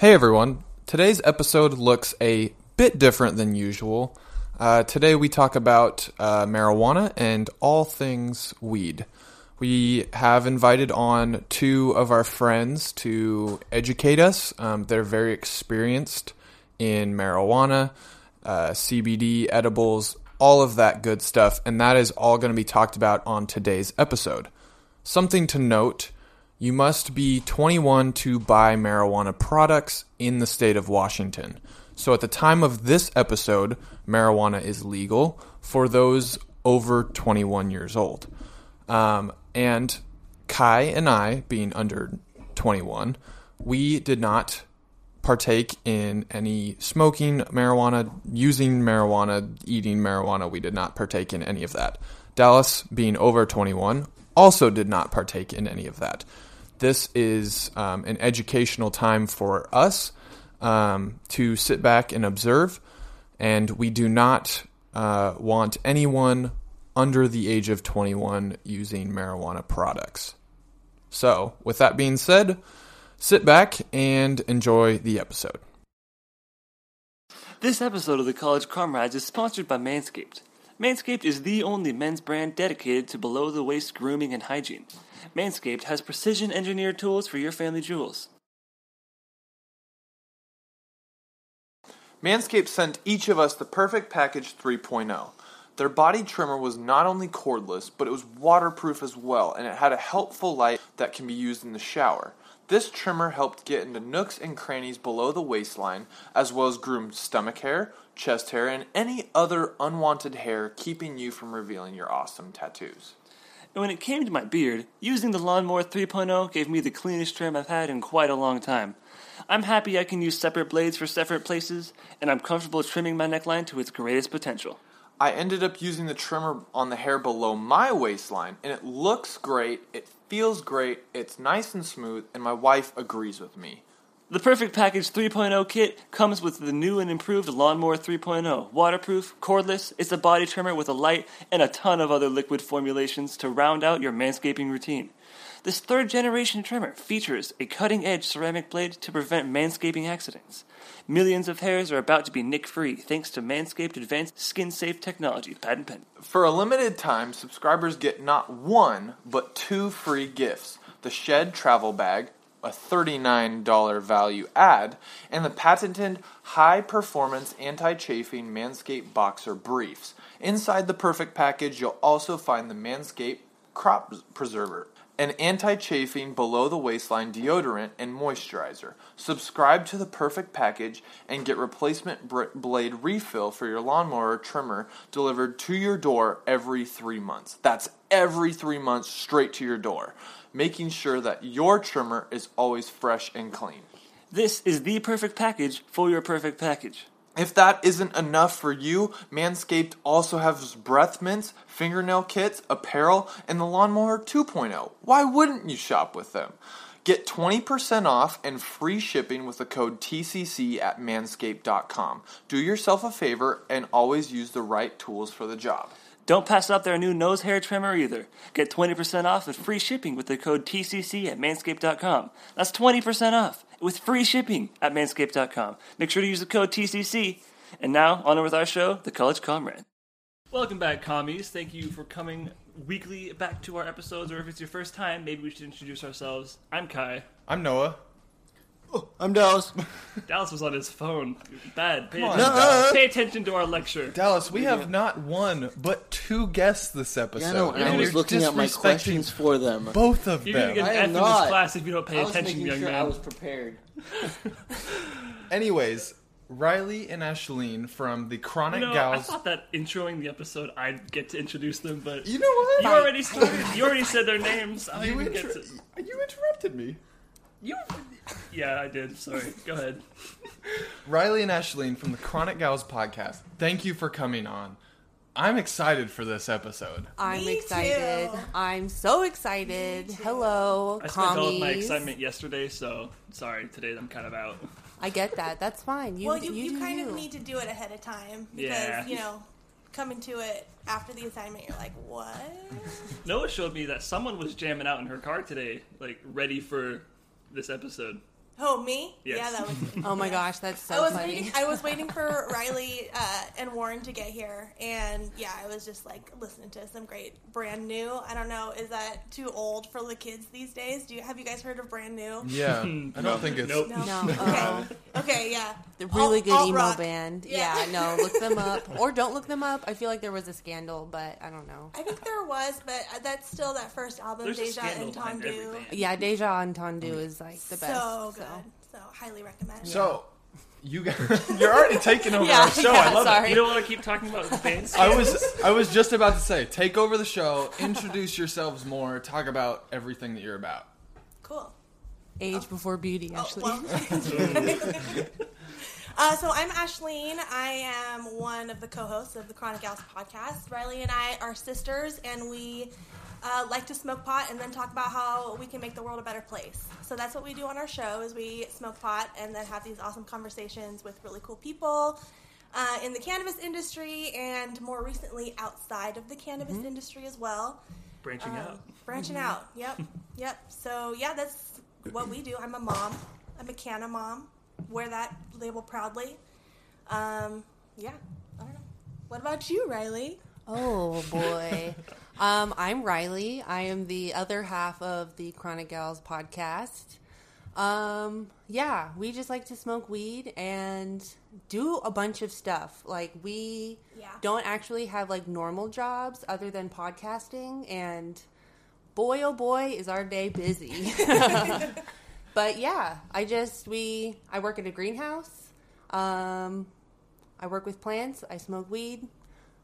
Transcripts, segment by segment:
Hey everyone. Today's episode looks a bit different than usual. Uh, today we talk about uh, marijuana and all things weed. We have invited on two of our friends to educate us. Um, they're very experienced in marijuana, uh, CBD, edibles, all of that good stuff, and that is all going to be talked about on today's episode. Something to note you must be 21 to buy marijuana products in the state of Washington. So at the time of this episode, marijuana is legal for those over 21 years old. Um, and Kai and I, being under 21, we did not partake in any smoking marijuana, using marijuana, eating marijuana. We did not partake in any of that. Dallas, being over 21, also did not partake in any of that this is um, an educational time for us um, to sit back and observe, and we do not uh, want anyone under the age of 21 using marijuana products. So, with that being said, sit back and enjoy the episode. This episode of the College Comrades is sponsored by Manscaped. Manscaped is the only men's brand dedicated to below the waist grooming and hygiene. Manscaped has precision engineered tools for your family jewels. Manscaped sent each of us the perfect package 3.0. Their body trimmer was not only cordless, but it was waterproof as well, and it had a helpful light that can be used in the shower. This trimmer helped get into nooks and crannies below the waistline, as well as groom stomach hair, chest hair, and any other unwanted hair keeping you from revealing your awesome tattoos. And when it came to my beard, using the Lawnmower 3.0 gave me the cleanest trim I've had in quite a long time. I'm happy I can use separate blades for separate places, and I'm comfortable trimming my neckline to its greatest potential. I ended up using the trimmer on the hair below my waistline, and it looks great, it feels great, it's nice and smooth, and my wife agrees with me. The Perfect Package 3.0 kit comes with the new and improved Lawnmower 3.0. Waterproof, cordless, it's a body trimmer with a light and a ton of other liquid formulations to round out your manscaping routine. This third generation trimmer features a cutting edge ceramic blade to prevent manscaping accidents. Millions of hairs are about to be nick free thanks to Manscaped Advanced Skin Safe Technology, patent pending. For a limited time, subscribers get not one, but two free gifts the Shed Travel Bag, a $39 value add, and the patented high performance anti chafing Manscaped Boxer Briefs. Inside the perfect package, you'll also find the Manscaped Crop Preserver, an anti chafing below the waistline deodorant and moisturizer. Subscribe to the perfect package and get replacement blade refill for your lawnmower trimmer delivered to your door every three months. That's every three months straight to your door making sure that your trimmer is always fresh and clean. This is the perfect package for your perfect package. If that isn't enough for you, Manscaped also has breath mints, fingernail kits, apparel, and the Lawnmower 2.0. Why wouldn't you shop with them? Get 20% off and free shipping with the code TCC at manscaped.com. Do yourself a favor and always use the right tools for the job. Don't pass up their new nose hair trimmer either. Get 20% off with free shipping with the code TCC at manscaped.com. That's 20% off with free shipping at manscaped.com. Make sure to use the code TCC. And now, on with our show, The College Comrade. Welcome back, commies. Thank you for coming weekly back to our episodes, or if it's your first time, maybe we should introduce ourselves. I'm Kai. I'm Noah. Oh, I'm Dallas. Dallas was on his phone. Bad. Pay, on, attention. Dallas. Pay attention to our lecture. Dallas, we have not one but two guests this episode. Yeah, I know, and I was looking at my disrespecting questions for them. Both of You're going to them. get I an F am in this class if you don't pay I was attention, young sure man. I was prepared. Anyways, Riley and Ashleen from the Chronic You know, I thought that introing the episode, I'd get to introduce them, but You know what? you already started. You already said their names. I you, even get inter- to. you interrupted me. You. Yeah, I did. Sorry. Go ahead. Riley and Ashleen from the Chronic Gals podcast. Thank you for coming on. I'm excited for this episode. I'm Me excited. too. I'm so excited. Hello, I spent all of my excitement yesterday, so sorry. Today I'm kind of out. I get that. That's fine. You, well, you, you, do kind you. of need to do it ahead of time because Yeah. you know, coming to it after the assignment, you're like, what? Noah showed me that someone was jamming out in her car today, like ready for this episode. Oh, me? Yes. Yeah, that was me. Oh my Yeah. gosh, that's so I was funny. waiting. I was waiting for Riley uh, and Warren to get here, and yeah, I was just like listening to some great brand new. I don't know, is that too old for the kids these days? Do you have you guys heard of brand new? Yeah, I don't think it's. Nope. No. no, Okay. oh, Okay, yeah. the really Alt- good alt emo rock. band. Yeah. Yeah. no, look them up or don't look them up. I feel like there was a scandal, but I don't know. I think there was, but that's still that first album, There's Deja scandal and behind Tondu. Yeah, Deja Entendu is like the best. So good. So. Highly recommend. So, you guys, you're already taking over Yeah, our show. yeah, I love sorry. You don't want to keep talking about bands? it. I was I was just about to say, take over the show, introduce yourselves more, talk about everything that you're about. Cool. Age before beauty, Oh, actually. well. uh, so I'm Ashleen. I am one of the co-hosts of the Chronic Gals podcast. Riley and I are sisters, and we uh, like to smoke pot and then talk about how we can make the world a better place. So that's what we do on our show: is we smoke pot and then have these awesome conversations with really cool people. Uh, in the cannabis industry, and more recently outside of the cannabis industry as well. Branching Um, out. Branching out. Yep. Yep. So yeah, that's what we do. I'm a mom. I'm a canna mom. Wear that label proudly. Um, yeah. I don't know. What about you, Riley? Oh boy. um, I'm Riley. I am the other half of the Chronic Gals podcast. Um, yeah, we just like to smoke weed and do a bunch of stuff. Like we Yeah. don't actually have like normal jobs other than podcasting and boy oh boy is our day busy. but yeah, I just we I work at a greenhouse. Um, I work with plants. I smoke weed.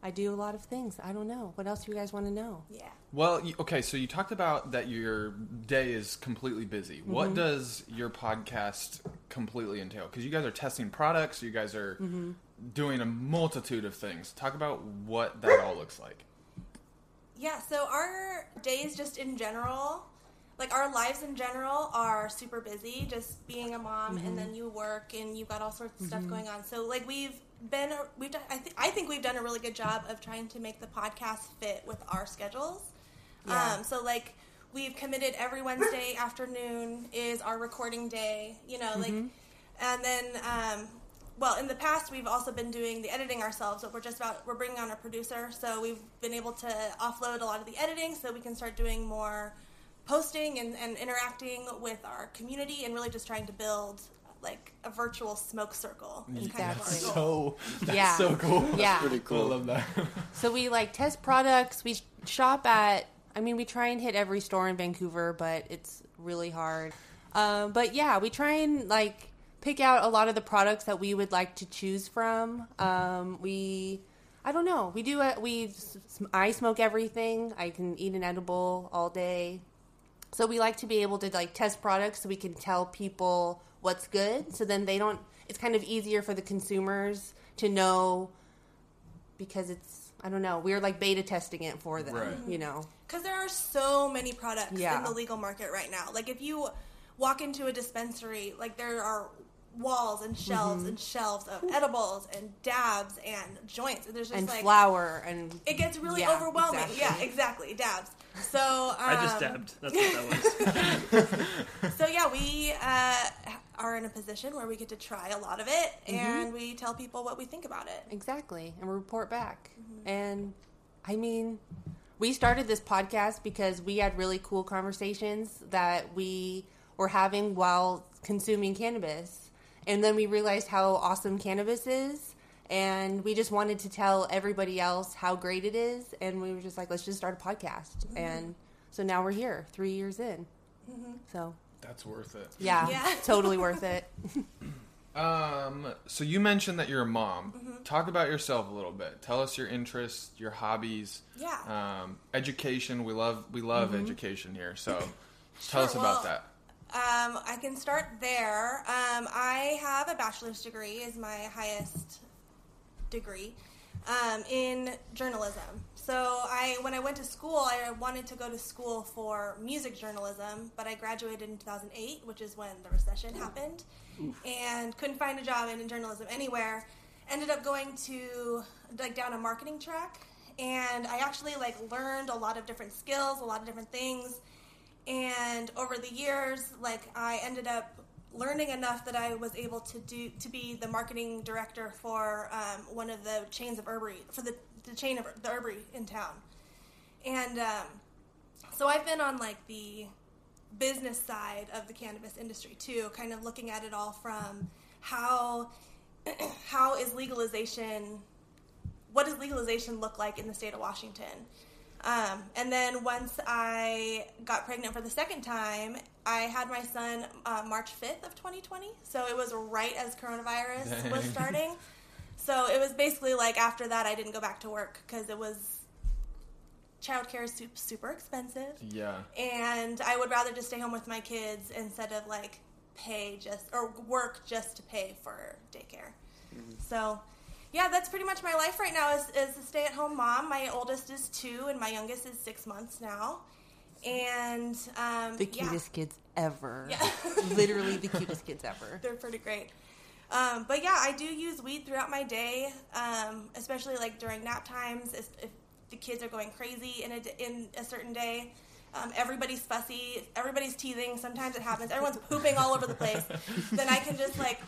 I do a lot of things. I don't know. What else do you guys want to know? Yeah. Well, you, okay, so you talked about that your day is completely busy. What mm-hmm. does your podcast completely entail? Because you guys are testing products, you guys are mm-hmm. doing a multitude of things. Talk about what that all looks like. Yeah, so our days just in general, like our lives in general are super busy just being a mom and mm-hmm. then you work and you've got all sorts of stuff going on. So like we've been we've done I think I think we've done a really good job of trying to make the podcast fit with our schedules. Yeah. Um so like we've committed every Wednesday afternoon is our recording day, you know, like and then um well, in the past, we've also been doing the editing ourselves, but we're just about we're bringing on a producer, so we've been able to offload a lot of the editing, so we can start doing more posting and, and interacting with our community, and really just trying to build like a virtual smoke circle. Is kind of Exactly. our goal. So that's Yeah. so cool. yeah. Pretty cool. I cool. love that. So we like test products. We shop at. I mean, we try and hit every store in Vancouver, but it's really hard. Um, but yeah, we try and like pick out a lot of the products that we would like to choose from. Um, we, I don't know. We do it. We, I smoke everything. I can eat an edible all day. So we like to be able to like test products so we can tell people what's good. So then they don't. It's kind of easier for the consumers to know because it's I don't know. We're like beta testing it for them. Right. You know. Because there are so many products Yeah. in the legal market right now. Like if you walk into a dispensary, like there are walls and shelves Mm-hmm. and shelves of edibles and dabs and joints. And there's just And like flour and it gets really Yeah, overwhelming. exactly. Yeah, exactly. Dabs. So um, I just dabbed. That's what that was. So yeah, we uh, are in a position where we get to try a lot of it, Mm-hmm. and we tell people what we think about it. exactly, and we report back. Mm-hmm. And I mean, we started this podcast because we had really cool conversations that we were having while consuming cannabis, and then we realized how awesome cannabis is. And we just wanted to tell everybody else how great it is, and we were just like, let's just start a podcast. Mm-hmm. And so now we're here, three years in. Mm-hmm. So That's worth it. yeah, Yeah. totally worth it. Um, so you mentioned that you're a mom. Mm-hmm. Talk about yourself a little bit. Tell us your interests, your hobbies. Yeah. Um, education. We love we love education here. So tell us Sure, about well, that. Um, I can start there. Um, I have a bachelor's degree, is my highest degree um, in journalism. So I, when I went to school, I wanted to go to school for music journalism, but I graduated in 2008, which is when the recession happened, and couldn't find a job in journalism anywhere. Ended up going to like down a marketing track, and I actually like learned a lot of different skills, a lot of different things and over the years like i ended up learning enough that I was able to do to be the marketing director for um, one of the chains of herbery for the, the chain of the herbery in town, and um, so I've been on like the business side of the cannabis industry too, kind of looking at it all from how how is legalization what does legalization look like in the state of Washington? Um, and then once I got pregnant for the second time, I had my son uh, March 5th of 2020. So it was right as coronavirus was starting. So it was basically like after that, I didn't go back to work because it was childcare is super expensive. Yeah. And I would rather just stay home with my kids instead of like pay just or work just to pay for daycare. So, yeah, that's pretty much my life right now is, is a stay at home mom. My oldest is two and my youngest is six months now. And um, The yeah, cutest kids ever. Yeah. Literally the cutest kids ever. they're pretty great. Um, but yeah, I do use weed throughout my day, um, especially like during nap times. If, if the kids are going crazy in a, in a certain day, um, everybody's fussy, everybody's teething. Sometimes it happens. Everyone's pooping all over the place. then I can just like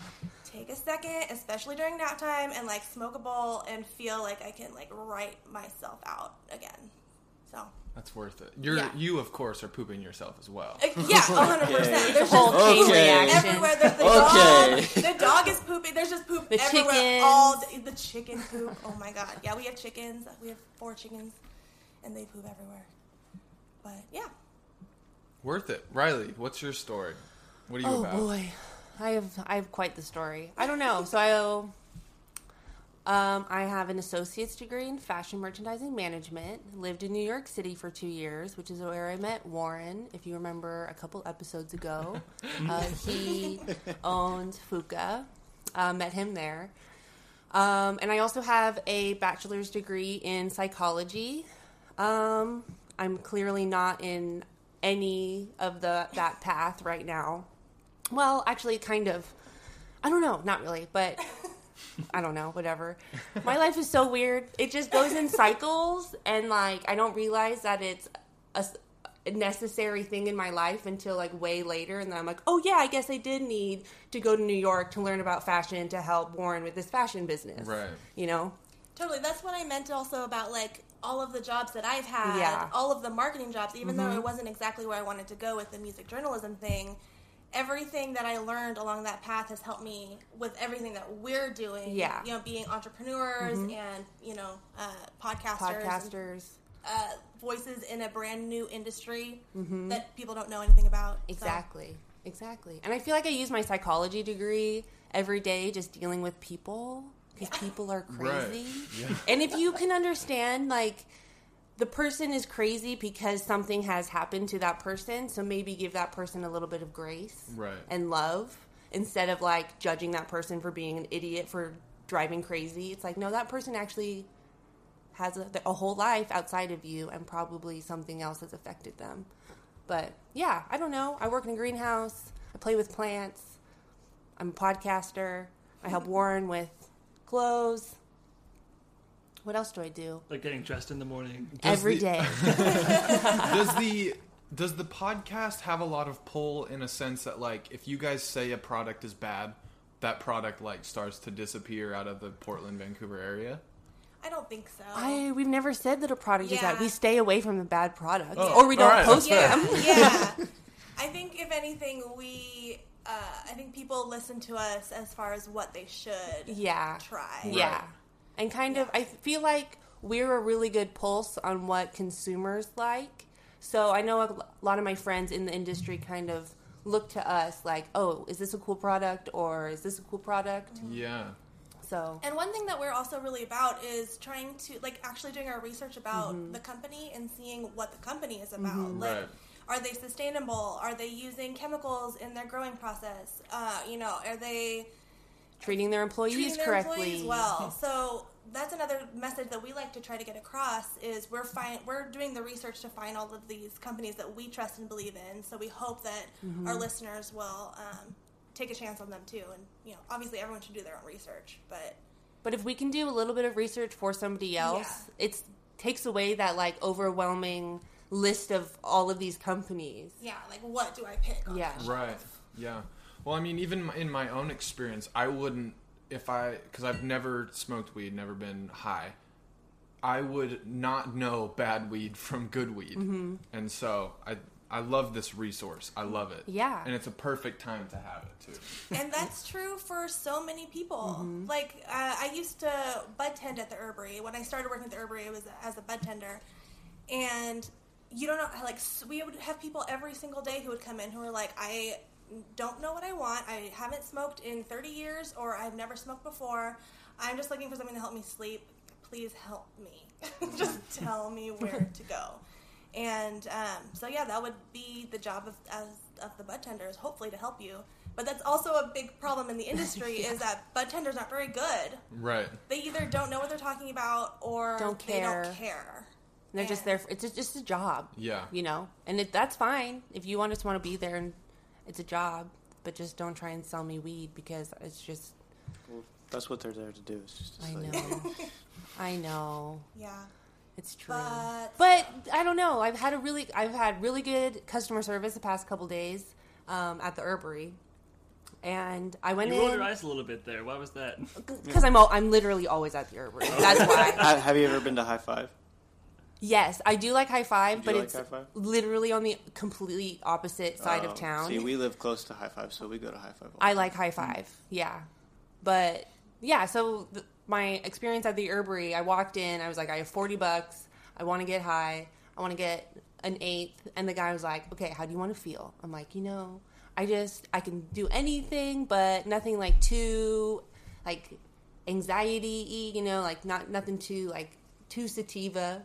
take a second, especially during nap time, and like smoke a bowl and feel like I can like write myself out again. So That's worth it. You're Yeah. you of course are pooping yourself as well. uh, yeah, hundred percent. There's Whole just chain Okay. reaction. everywhere. There's the Okay. dog. The dog is pooping. There's just poop The everywhere. chickens. All day. the chicken poop. Oh my god. Yeah, we have chickens. We have four chickens, and they poop everywhere. But yeah, Worth it. Riley, what's your story? What are you Oh about? boy, I have I have quite the story. I don't know. So I um, I have an associate's degree in fashion merchandising management. Lived in New York City for two years, which is where I met Warren. If you remember a couple episodes ago, uh, he owned Fuka. Uh, met him there. Um, and I also have a bachelor's degree in psychology. Um, I'm clearly not in any of the that path right now. Well, actually, kind of. I don't know, not really, but I don't know, whatever. My life is so weird. It just goes in cycles, and like I don't realize that it's a necessary thing in my life until like way later, and then I'm like, oh yeah, I guess I did need to go to New York to learn about fashion to help Warren with his fashion business. Right. You know. totally. That's what I meant also about like all of the jobs that I've had, Yeah. all of the marketing jobs, even though mm-hmm. it wasn't exactly where I wanted to go with the music journalism thing. Everything that I learned along that path has helped me with everything that we're doing. Yeah. you know, being entrepreneurs and you know, uh, podcasters, and Podcasters. uh, voices in a brand new industry that people don't know anything about. So- Exactly. Exactly. And I feel like I use my psychology degree every day just dealing with people because people are Right. crazy. Yeah. And if you can understand, like, the person is crazy because something has happened to that person, so maybe give that person a little bit of grace Right. and love instead of like judging that person for being an idiot for driving crazy. It's like, no, that person actually has a, a whole life outside of you, and probably something else has affected them. But yeah, I don't know. I work in a greenhouse. I play with plants. I'm a podcaster. I help Warren with clothes. What else do I do? Like getting dressed in the morning. Does Every the- day. does the does the podcast have a lot of pull in a sense that like if you guys say a product is bad, that product like starts to disappear out of the Portland, Vancouver area? I don't think so. I we've never said that a product is bad. We stay away from the bad products, Oh, or we don't all right, post that's them. yeah. I think if anything, we, uh, I think people listen to us as far as what they should Yeah. try. Yeah. And kind of, I feel like we're a really good pulse on what consumers like. So I know a lot of my friends in the industry kind of look to us like, oh, is this a cool product or is this a cool product? Yeah. So, And one thing that we're also really about is trying to, like, actually doing our research about the company and seeing what the company is about. Like, Right. are they sustainable? Are they using chemicals in their growing process? Uh, you know, are they treating their employees treating their correctly. employees well. So that's another message that we like to try to get across is we're find, we're doing the research to find all of these companies that we trust and believe in. So we hope that Mm-hmm. our listeners will um, take a chance on them too. And you know, obviously everyone should do their own research, but But if we can do a little bit of research for somebody else, it takes away that like overwhelming list of all of these companies. yeah, like what do I pick? On Yeah. that? Right. Yeah. Well, I mean, even in my own experience, I wouldn't if I because I've never smoked weed, never been high. I would not know bad weed from good weed, Mm-hmm. and so I I love this resource. I love it. Yeah. and it's a perfect time to have it too. and that's true for so many people. Mm-hmm. Like uh, I used to bud tend at the herbery. When I started working at the herbery, it was as a bud tender, and you don't know like we would have people every single day who would come in who were like, I don't know what I want. I haven't smoked in 30 years, or I've never smoked before. I'm just looking for something to help me sleep. Please help me. just tell me where to go. And um, so, yeah, that would be the job of, as, of the bud tenders, hopefully to help you. But that's also a big problem in the industry is that bud tenders aren't very good. Right. They either don't know what they're talking about or Don't they don't care. care. They're just there. For, it's just, just a job. Yeah. You know, and it, that's fine if you want just want to be there and it's a job, but just don't try and sell me weed because it's just. Well, that's what they're there to do. Is just to I know. I know. Yeah. It's true. But- But I don't know. I've had a really I've had really good customer service the past couple days um, at the herbery. And I went You rolled in your eyes a little bit there. Why was that? because I'm al- I'm literally always at the herbery. That's why. Have you ever been to High Five? Yes, I do like high five, Do but like it's Five? literally on the completely opposite side Oh, of town. See, we live close to High Five, so we go to High Five. all I the like high five. Yeah. But yeah, so th- my experience at the herbery, I walked in, I was like, I have 40 bucks. I want to get high. I want to get an eighth. And the guy was like, okay, how do you want to feel? I'm like, you know, I just, I can do anything, but nothing like too, like, anxiety you know, like, not, nothing too, like, too sativa.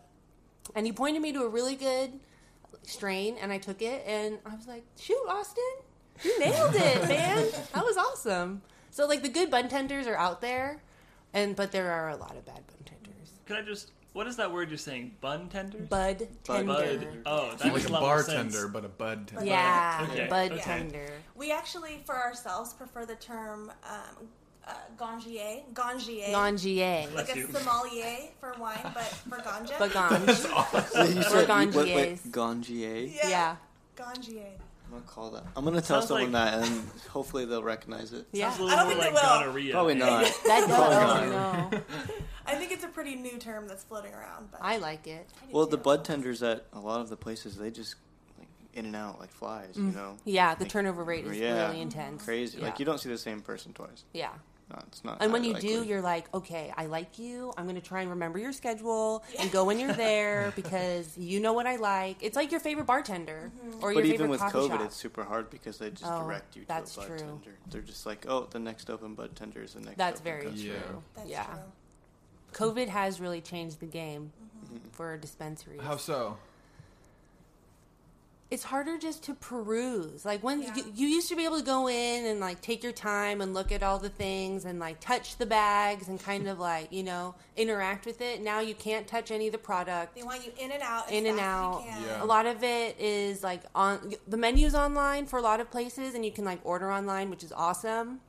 And he pointed me to a really good strain, and I took it, and I was like, shoot, Austin, you nailed it, man. That was awesome. So like the good bud tenders are out there, and but there are a lot of bad bud tenders. Can I just? What is that word you're saying? Bun tenders? Bud Bud tender. Bud. Oh, that like a a lot more sense. bartender, but a bud tender. Yeah, Okay, bud okay. tender. We actually, for ourselves, prefer the term um, uh, ganjier. Ganjier. Ganjier. like Bless a you. sommelier for wine, but for ganja. But ganj. So you Or said- ganjiers. Wait, wait, ganjier? Yeah. Ganjier. I'm gonna call that. I'm gonna tell Sounds someone like- that, and hopefully they'll recognize it. Yeah. Sounds a I little don't more think like they will. gonorrhea. Probably not. That Probably not. no. I think it's a pretty new term that's floating around. But I like it. I do Well, the too. bud tenders at a lot of the places they just like in and out like flies. You know, Yeah, the Like, turnover rate is yeah. really intense. crazy. Yeah. Like you don't see the same person twice. Yeah. No, it's not. And when highly you do, you're like, okay, I like you. I'm going to try and remember your schedule and go when you're there because you know what I like. It's like your favorite bartender mm-hmm. or your favorite But even with COVID, shop. it's super hard because they just Oh, direct you to that's a bud true. tender. They're just like, oh, the next open bud tender is the next. That's open very customer. Yeah. true. That's yeah. true. COVID has really changed the game mm-hmm. for dispensaries. How so? It's harder just to peruse. Like when Yeah. you, you used to be able to go in and like take your time and look at all the things and like touch the bags and kind of like you know interact with it. Now you can't touch any of the product. They want you in and out. In and out. As you can. Yeah. A lot of it is like on the menus online for a lot of places, and you can like order online, which is awesome.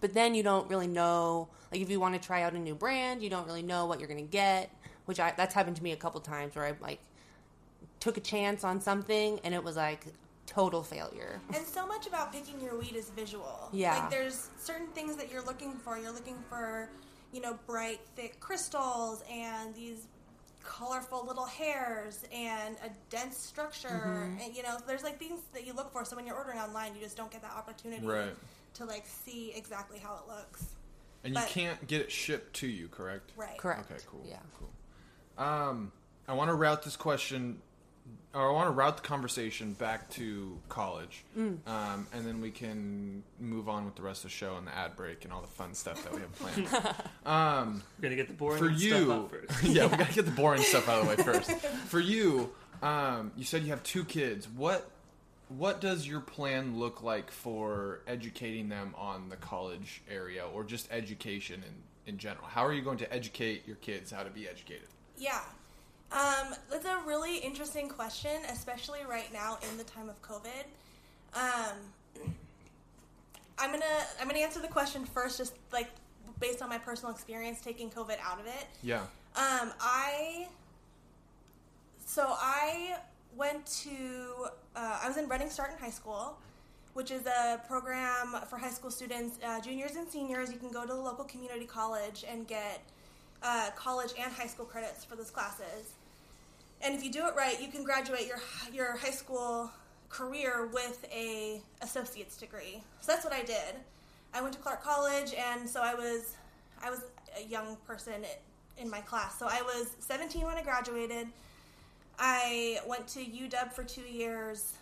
But then you don't really know, like if you want to try out a new brand, you don't really know what you're going to get. Which I that's happened to me a couple times where I like took a chance on something and it was like total failure. And so much about picking your weed is visual. Yeah. Like there's certain things that you're looking for. You're looking for, you know, bright, thick crystals and these colorful little hairs and a dense structure. Mm-hmm. And you know, there's like things that you look for. So when you're ordering online, you just don't get that opportunity Right. to like see exactly how it looks. And you can't get it shipped to you, correct? Right. Correct. Okay, cool. Yeah. Cool. Um, I want to route this question, or I want to route the conversation back to college, Mm. um, and then we can move on with the rest of the show and the ad break and all the fun stuff that we have planned. um, We're gonna get the boring for stuff you, up first. yeah, we gotta get the boring stuff out of the way first. For you, um, you said you have two kids. What what does your plan look like for educating them on the college area or just education in, in general? How are you going to educate your kids how to be educated? Yeah. Um, that's a really interesting question, especially right now in the time of COVID. Um, I'm gonna I'm gonna answer the question first, just like based on my personal experience taking COVID out of it. Yeah. Um, I so I went to uh, I was in Running Start in high school, which is a program for high school students, uh, juniors and seniors. You can go to the local community college and get uh, college and high school credits for those classes. And if you do it right, you can graduate your your high school career with a associate's degree. So that's what I did. I went to Clark College, and so I was I was a young person in my class. So I was 17 when I graduated. I went to UW for two years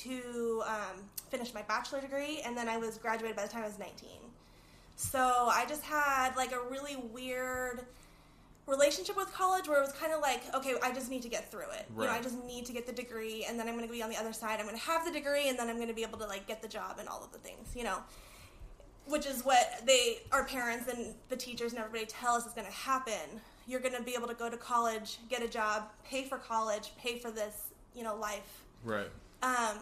to um, finish my bachelor degree, and then I was graduated by the time I was 19. So I just had like a really weird relationship with college where it was kind of like, okay, I just need to get through it. You know, I just need to get the degree, and then I'm going to be on the other side. I'm going to have the degree, and then I'm going to be able to like get the job and all of the things. You know, which is what they, our parents and the teachers and everybody tell us is going to happen. You're going to be able to go to college, get a job, pay for college, pay for this, you know, life. Right. Um,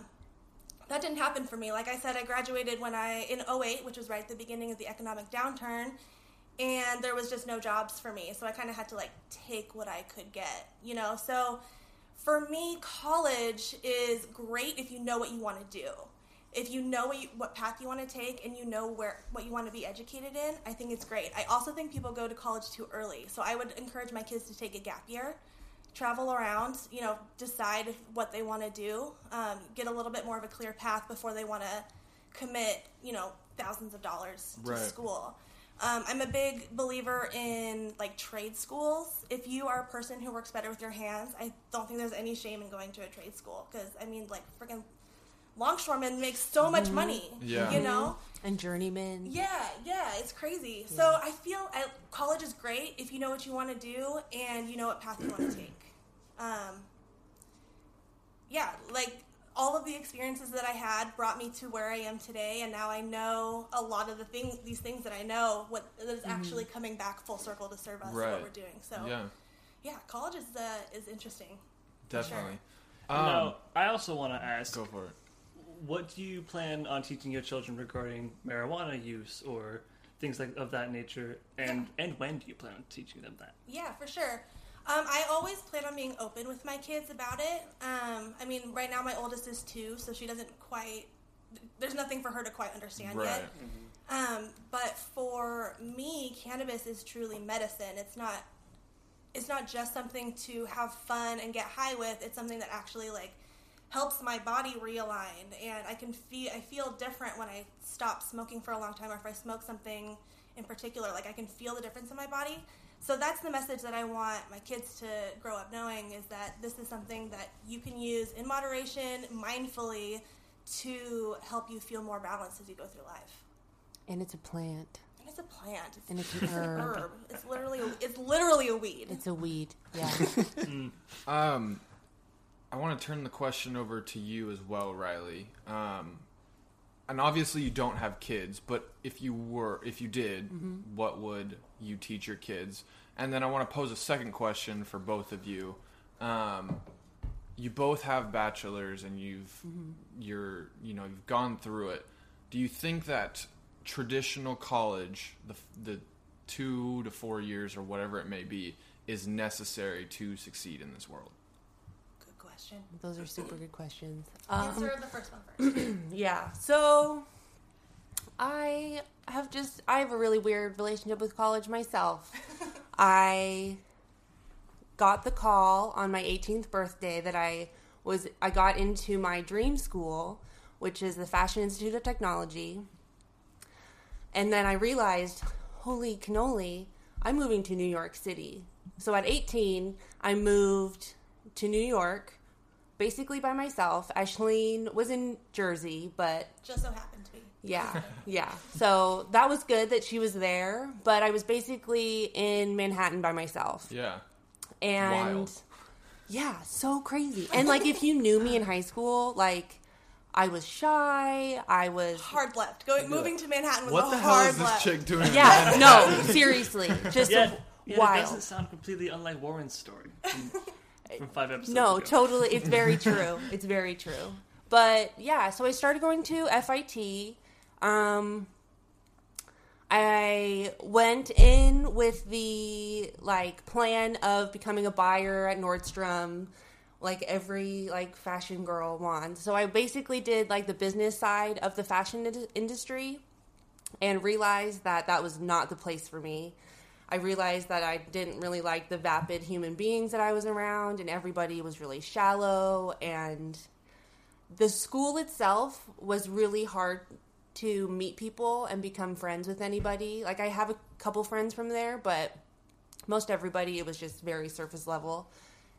that didn't happen for me. Like I said, I graduated when I in 08, which was right at the beginning of the economic downturn, and there was just no jobs for me. So I kind of had to like take what I could get, you know. So for me, college is great if you know what you want to do. If you know what, you, what path you want to take and you know where what you want to be educated in, I think it's great. I also think people go to college too early. So I would encourage my kids to take a gap year travel around, you know, decide what they want to do, um, get a little bit more of a clear path before they want to commit, you know, thousands of dollars to Right. school. Um, I'm a big believer in like trade schools. If you are a person who works better with your hands, I don't think there's any shame in going to a trade school because I mean, like freaking longshoremen make so much money. Yeah. you know. And journeyman. Yeah, yeah, it's crazy. So I feel I, college is great if you know what you want to do and you know what path you want to take. Um, yeah, like all of the experiences that I had brought me to where I am today, and now I know a lot of the things, these things that I know, what that is actually coming back full circle to serve us Right. what we're doing. So Yeah. yeah, college is uh, is interesting. Definitely. now, Um, I also want to ask, go for it. what do you plan on teaching your children regarding marijuana use or things like of that nature, and and when do you plan on teaching them that? Yeah, for sure. Um, I always plan on being open with my kids about it. Um, I mean, right now my oldest is two, so she doesn't quite. There's nothing for her to quite understand Right. yet. Um, but for me, cannabis is truly medicine. It's not. It's not just something to have fun and get high with. It's something that actually like helps my body realign, and I can feel. I feel different when I stop smoking for a long time, or if I smoke something in particular. Like I can feel the difference in my body. So that's the message that I want my kids to grow up knowing is that this is something that you can use in moderation, mindfully, to help you feel more balanced as you go through life. And it's a plant. And it's a plant. It's, And it's an it's an herb. herb. It's literally a, it's literally a weed. It's a weed. Yeah. Um, I want to turn the question over to you as well, Riley. Um, and obviously you don't have kids, but if you were, if you did, what would you teach your kids? And then I want to pose a second question for both of you. Um, you both have bachelors, and you've you're you know you've gone through it. Do you think that traditional college, the the two to four years or whatever it may be, is necessary to succeed in this world? Good question. Those are super good questions. Answer the first one first. Yeah. So I have just I have a really weird relationship with college myself. I got the call on my 18th birthday that I was I got into my dream school, which is the Fashion Institute of Technology. And then I realized, holy cannoli, I'm moving to New York City. So at 18, I moved to New York basically by myself. Ashleen was in Jersey, but Just so happened to be. Yeah, yeah. So that was good that she was there, but I was basically in Manhattan by myself. Yeah. And Wild. yeah, so crazy. And like if you knew me in high school, like I was shy, I was Hard left. Going moving to Manhattan was What a the hell hard is this left. chick doing? Yeah, no, seriously. Just Yeah, yeah, wild. it doesn't sound completely unlike Warren's story from, from five episodes No, ago. totally. It's very true. It's very true. But yeah, so I started going to FIT. Um, I went in with the like plan of becoming a buyer at Nordstrom, like every like fashion girl wants. So I basically did like the business side of the fashion ind- industry and realized that that was not the place for me. I realized that I didn't really like the vapid human beings that I was around and everybody was really shallow and the school itself was really hard to meet people and become friends with anybody. Like I have a couple friends from there, but most everybody it was just very surface level,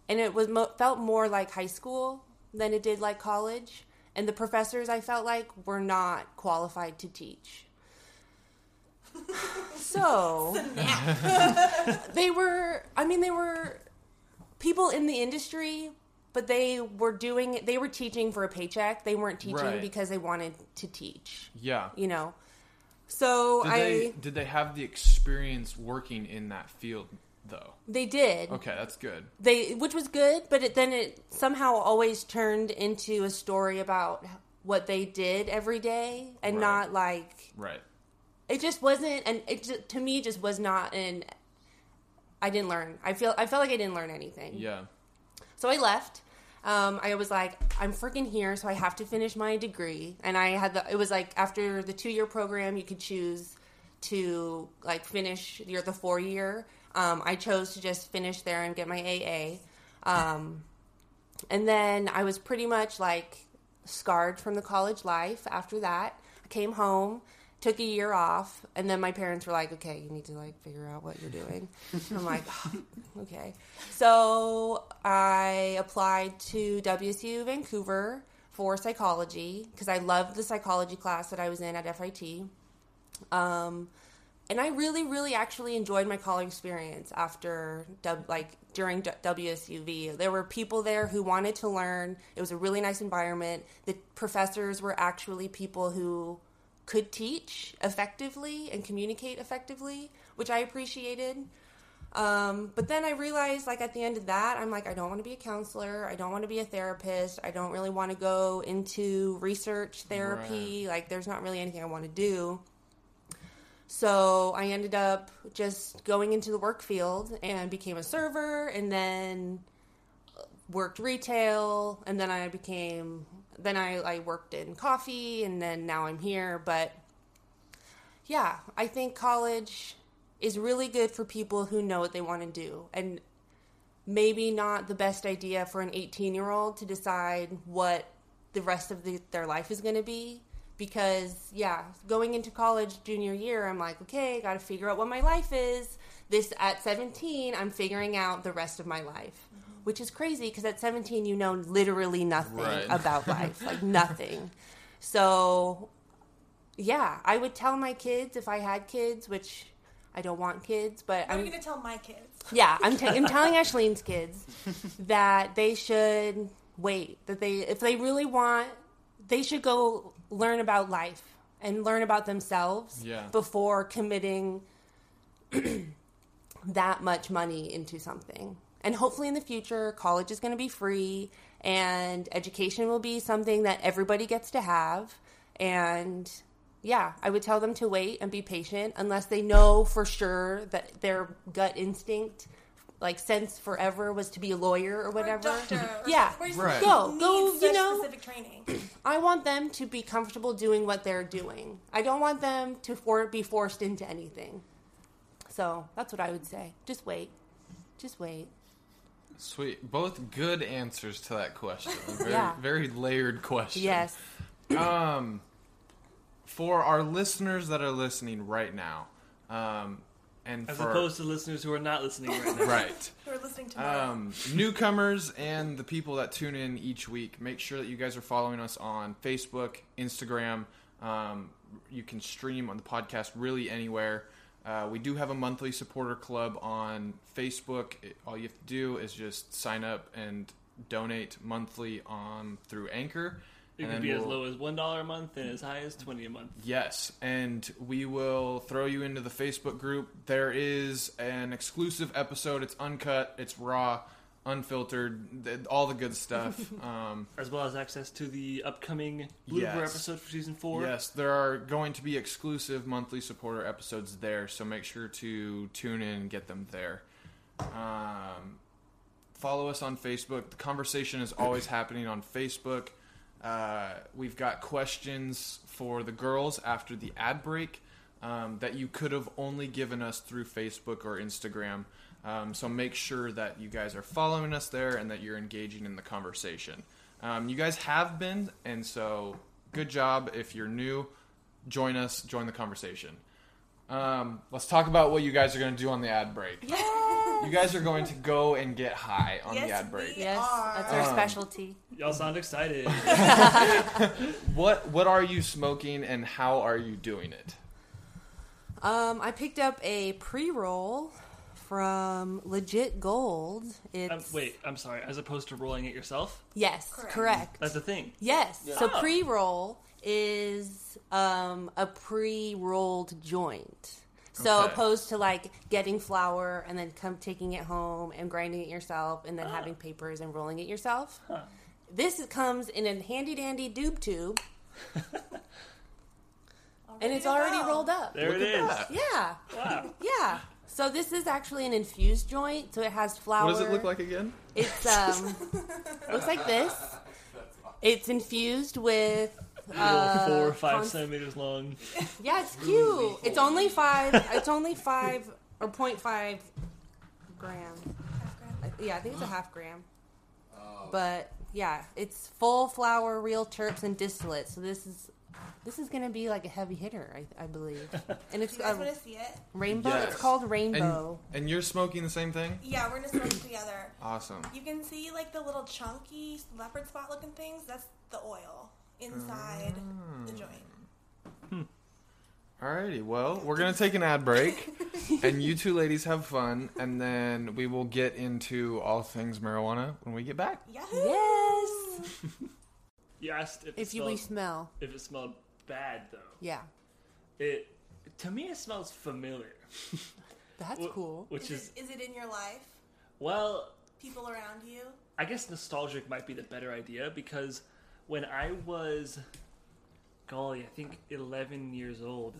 and it was mo- felt more like high school than it did like college. And the professors I felt like were not qualified to teach. so they were. I mean, they were people in the industry, but they were doing. They were teaching for a paycheck. They weren't teaching Right. because they wanted to teach. Yeah. You know. So Did I they did they have the experience working in that field though? they did. Okay, that's good. they which was good but it, then it somehow always turned into a story about what they did every day and Right. not like Right. it just wasn't and it just, to me just was not an i didn't learn i feel i felt like i didn't learn anything Yeah. so I left. Um, I was like, I'm freaking here, so I have to finish my degree. And I had the. It was like after the two year program, you could choose to like finish your the four year. Um, I chose to just finish there and get my AA. Um, and then I was pretty much like scarred from the college life after that. I came home, took a year off, and then my parents were like, okay, you need to like figure out what you're doing. I'm like, okay. So I applied to WSU Vancouver for psychology because I loved the psychology class that I was in at FIT. Um, and I really, really actually enjoyed my college experience after, like, during WSUV. There were people there who wanted to learn. It was a really nice environment. The professors were actually people who could teach effectively and communicate effectively, which I appreciated. Um, but then I realized, like, at the end of that, I'm like, I don't want to be a counselor. I don't want to be a therapist. I don't really want to go into research therapy. Like, there's not really anything I want to do. So I ended up just going into the work field and became a server and then worked retail and then I became then I, I worked in coffee and then now I'm here. But yeah, I think college is really good for people who know what they want to do. And maybe not the best idea for an 18 year old to decide what the rest of the, their life is going to be. Because yeah going into college junior year i'm like okay got to figure out what my life is. This at 17 i'm figuring out the rest of my life which is crazy because at 17 you know literally nothing Right. about life like nothing so yeah i would tell my kids if i had kids which i don't want kids but What i'm gonna tell my kids? yeah, I'm, ta- I'm telling Ashleen's kids that they should wait. That they, if they really want, they should go learn about life and learn about themselves Yeah. before committing that much money into something. And hopefully in the future, college is going to be free and education will be something that everybody gets to have. And yeah, I would tell them to wait and be patient unless they know for sure that their gut instinct, like sense forever, was to be a lawyer or Or a whatever. doctor. Or Yeah. something, where you Right. Go, go, you know. specific training. I want them to be comfortable doing what they're doing. I don't want them to for- be forced into anything. So that's what I would say. Just wait. Just wait. Sweet. Both good answers to that question. Very, Yeah. very layered question. Yes. Um, for our listeners that are listening right now, um, and As for opposed to listeners who are not listening right now. right, Who are listening tomorrow. um, newcomers and the people that tune in each week, make sure that you guys are following us on Facebook, Instagram. Um, you can stream on the podcast really anywhere. Uh, we do have a monthly supporter club on Facebook. It- all you have to do is just sign up and donate monthly on through Anchor. It and could be as we'll- low as one dollar a month and as high as twenty a month. Yes, and we will throw you into the Facebook group. There is an exclusive episode. It's uncut, it's raw, unfiltered, th- all the good stuff. um, As well as access to the upcoming blooper Yes. episode for season four. yes, there are going to be exclusive monthly supporter episodes there, so make sure to tune in and get them there. Um, follow us on Facebook. The conversation is always happening on Facebook. Uh, we've got questions for the girls after the ad break um, that you could have only given us through Facebook or Instagram. Um, so make sure that you guys are following us there and that you're engaging in the conversation. Um, you guys have been, and so good job. If you're new, join us, join the conversation. Um, let's talk about what you guys are going to do on the ad break. You guys are going to go and get high on the ad break. we Yes, are. that's our Um, specialty. Y'all sound excited. What what are you smoking and how are you doing it? Um, I picked up a pre roll from Legit Gold. It's um, wait, I'm sorry. As opposed to rolling it yourself, Yes, Correct. correct. that's the thing. Yes. So Oh. pre roll is um, a pre rolled joint. So Okay. opposed to like getting flour and then come taking it home and grinding it yourself and then Ah. having papers and rolling it yourself. Huh. This comes in a handy dandy doob tube and it's already rolled up. There Look it at is. that. Yeah. Wow. Yeah. So this is actually an infused joint, so it has flour. What does it look like again? It's um looks like this. It's infused with uh, Four or five cons- centimeters long. Yeah, it's cute. It's only five. It's only five or 0.5 gram. I- Yeah, I think it's a half gram. But yeah, it's full flour, real terps, and distillate. So this is this is gonna be like a heavy hitter, I, I believe. And it's You guys a want to see it? rainbow. Yes. It's called rainbow. and you're smoking the same thing? Yeah, we're gonna smoke together. Awesome. You can see like the little chunky leopard spot looking things. That's the oil inside the Mm. joint. Alrighty, well, we're gonna take an ad break, and you two ladies have fun, and then we will get into all things marijuana when we get back. Yahoo! yes. You asked if, If it you we smelled, smell, if it smelled bad though. yeah, It to me it smells familiar, that's Wh- cool. which Is is it, is it in your life? well, People around you? I guess nostalgic might be the better idea because when I was, golly, I think 11 years old,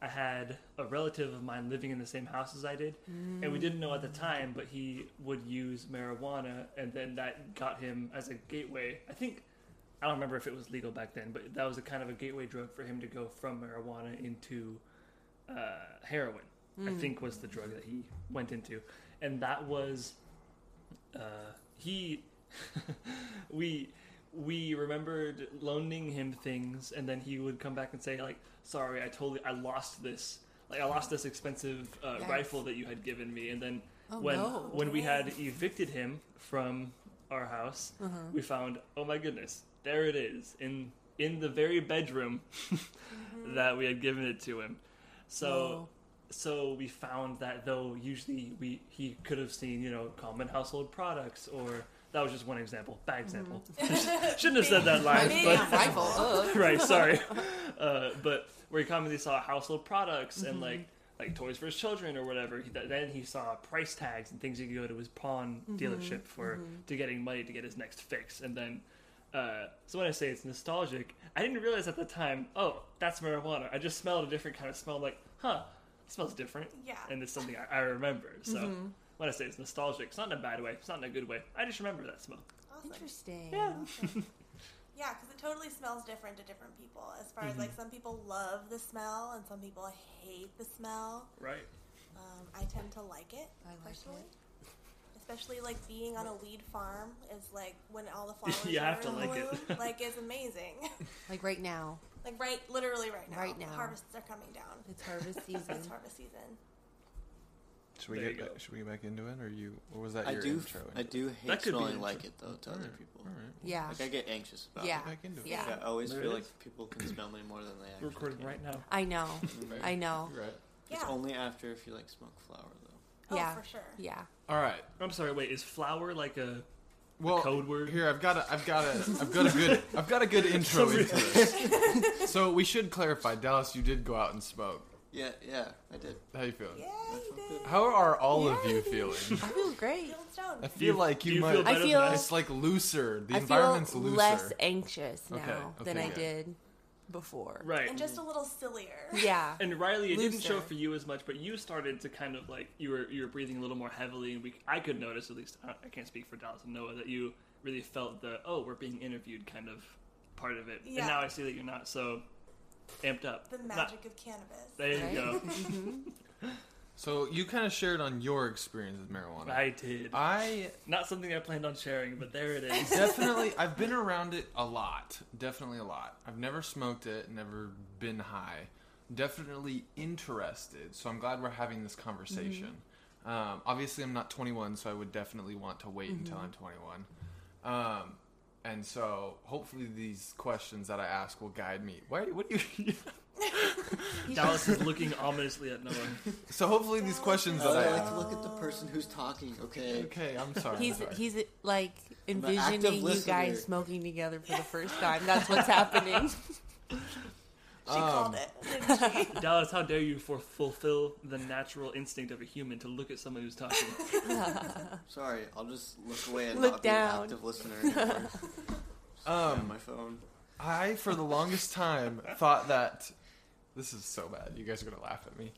I had a relative of mine living in the same house as I did, and we didn't know at the mm. time, but he would use marijuana, and then that got him as a gateway. I think. I don't remember if it was legal back then, but that was a kind of a gateway drug for him to go from marijuana into uh, heroin. I think was the drug that he went into, and that was uh, he we we remembered loaning him things and then he would come back and say like sorry i totally i lost this like i lost this expensive uh, Yikes. rifle that you had given me and then Oh, when no. when we had evicted him from our house Uh-huh. we found oh my goodness there it is in in the very bedroom that we had given it to him. So Whoa. so we found that though usually we he could have seen you know common household products or that was just one example bad example. Shouldn't have said that live Big but right sorry. Uh, but where he commonly saw household products Mm-hmm. and like like toys for his children or whatever. He, then he saw price tags and things he could go to his pawn Mm-hmm. dealership for to getting money to get his next fix. And then uh, so when I say it's nostalgic, I didn't realize at the time. Oh, that's marijuana. I just smelled a different kind of smell. I'm like, huh, it smells different. Yeah. and it's something I, I remember. So Mm-hmm. when I say it's nostalgic, it's not in a bad way. It's not in a good way. I just remember that smell. Awesome. Interesting. Yeah. Yeah, because it totally smells different to different people. As far as like some people love the smell and some people hate the smell. Right. Um, I tend to like it I like personally. it. Especially like being on a weed farm is like when all the flowers You are have to in like it. bloom, like it's amazing. Like right now, like right, literally right now. Right now. harvests are coming down. it's harvest season. It's harvest season. Should we There get back, should we get back into it, or you? Or was that I your do. intro? I do hate could be smelling an like it though to other people. All right. yeah. Like I get anxious about Yeah. it. Back into it. Yeah. Like, I always There feel like people can smell me more than they actually recording can. right now. I know. I know. You're right. Yeah. It's only after if you like smoke flower though. Oh, yeah. for sure. Yeah. All right. I'm sorry. Wait, is flower like a Well, code word? Here, I've got a, I've got a, I've got a good, I've got a good intro into this. So we should clarify, Dallas. You did go out and smoke. Yeah, yeah, I did. How you feeling? Yeah, you did. How are all of you feeling? I feel great. I feel you- like you, you might. feel better I feel- it's like looser. The I environment's feel looser. less anxious now Okay, than I good. did. Before. Right. and just a little sillier. Yeah. And Rileigh, it didn't show Looser. for you as much, but you started to kind of like you were you were breathing a little more heavily, and we I could notice at least I I can't speak for Dallas and Noah that you really felt the oh we're being interviewed kind of part of it, Yeah. and now I see that you're not so amped up. The Not- magic of cannabis. there you Right? go. Mm-hmm. So you kind of shared on your experience with marijuana. I did. I Not something I planned on sharing, but there it is. definitely I've been around it a lot. Definitely a lot. I've never smoked it, never been high. Definitely interested. So I'm glad we're having this conversation. Um, obviously, I'm not 21, so I would definitely want to wait until I'm 21. Um, and so hopefully these questions that I ask will guide me. Why? What do you? Dallas is looking ominously at Noah. so hopefully these questions that I I like to look at the person who's talking. Okay. Okay, I'm sorry. I'm He's sorry. he's like envisioning you listener. guys smoking together for the first time. That's what's happening. She called it, didn't she? Dallas, how dare you for fulfill the natural instinct of a human to look at someone who's talking? Sorry, I'll just look away and Look not be down. an active listener anymore. on Um, my phone. I, for the longest time, thought that this is so bad. You guys are gonna laugh at me.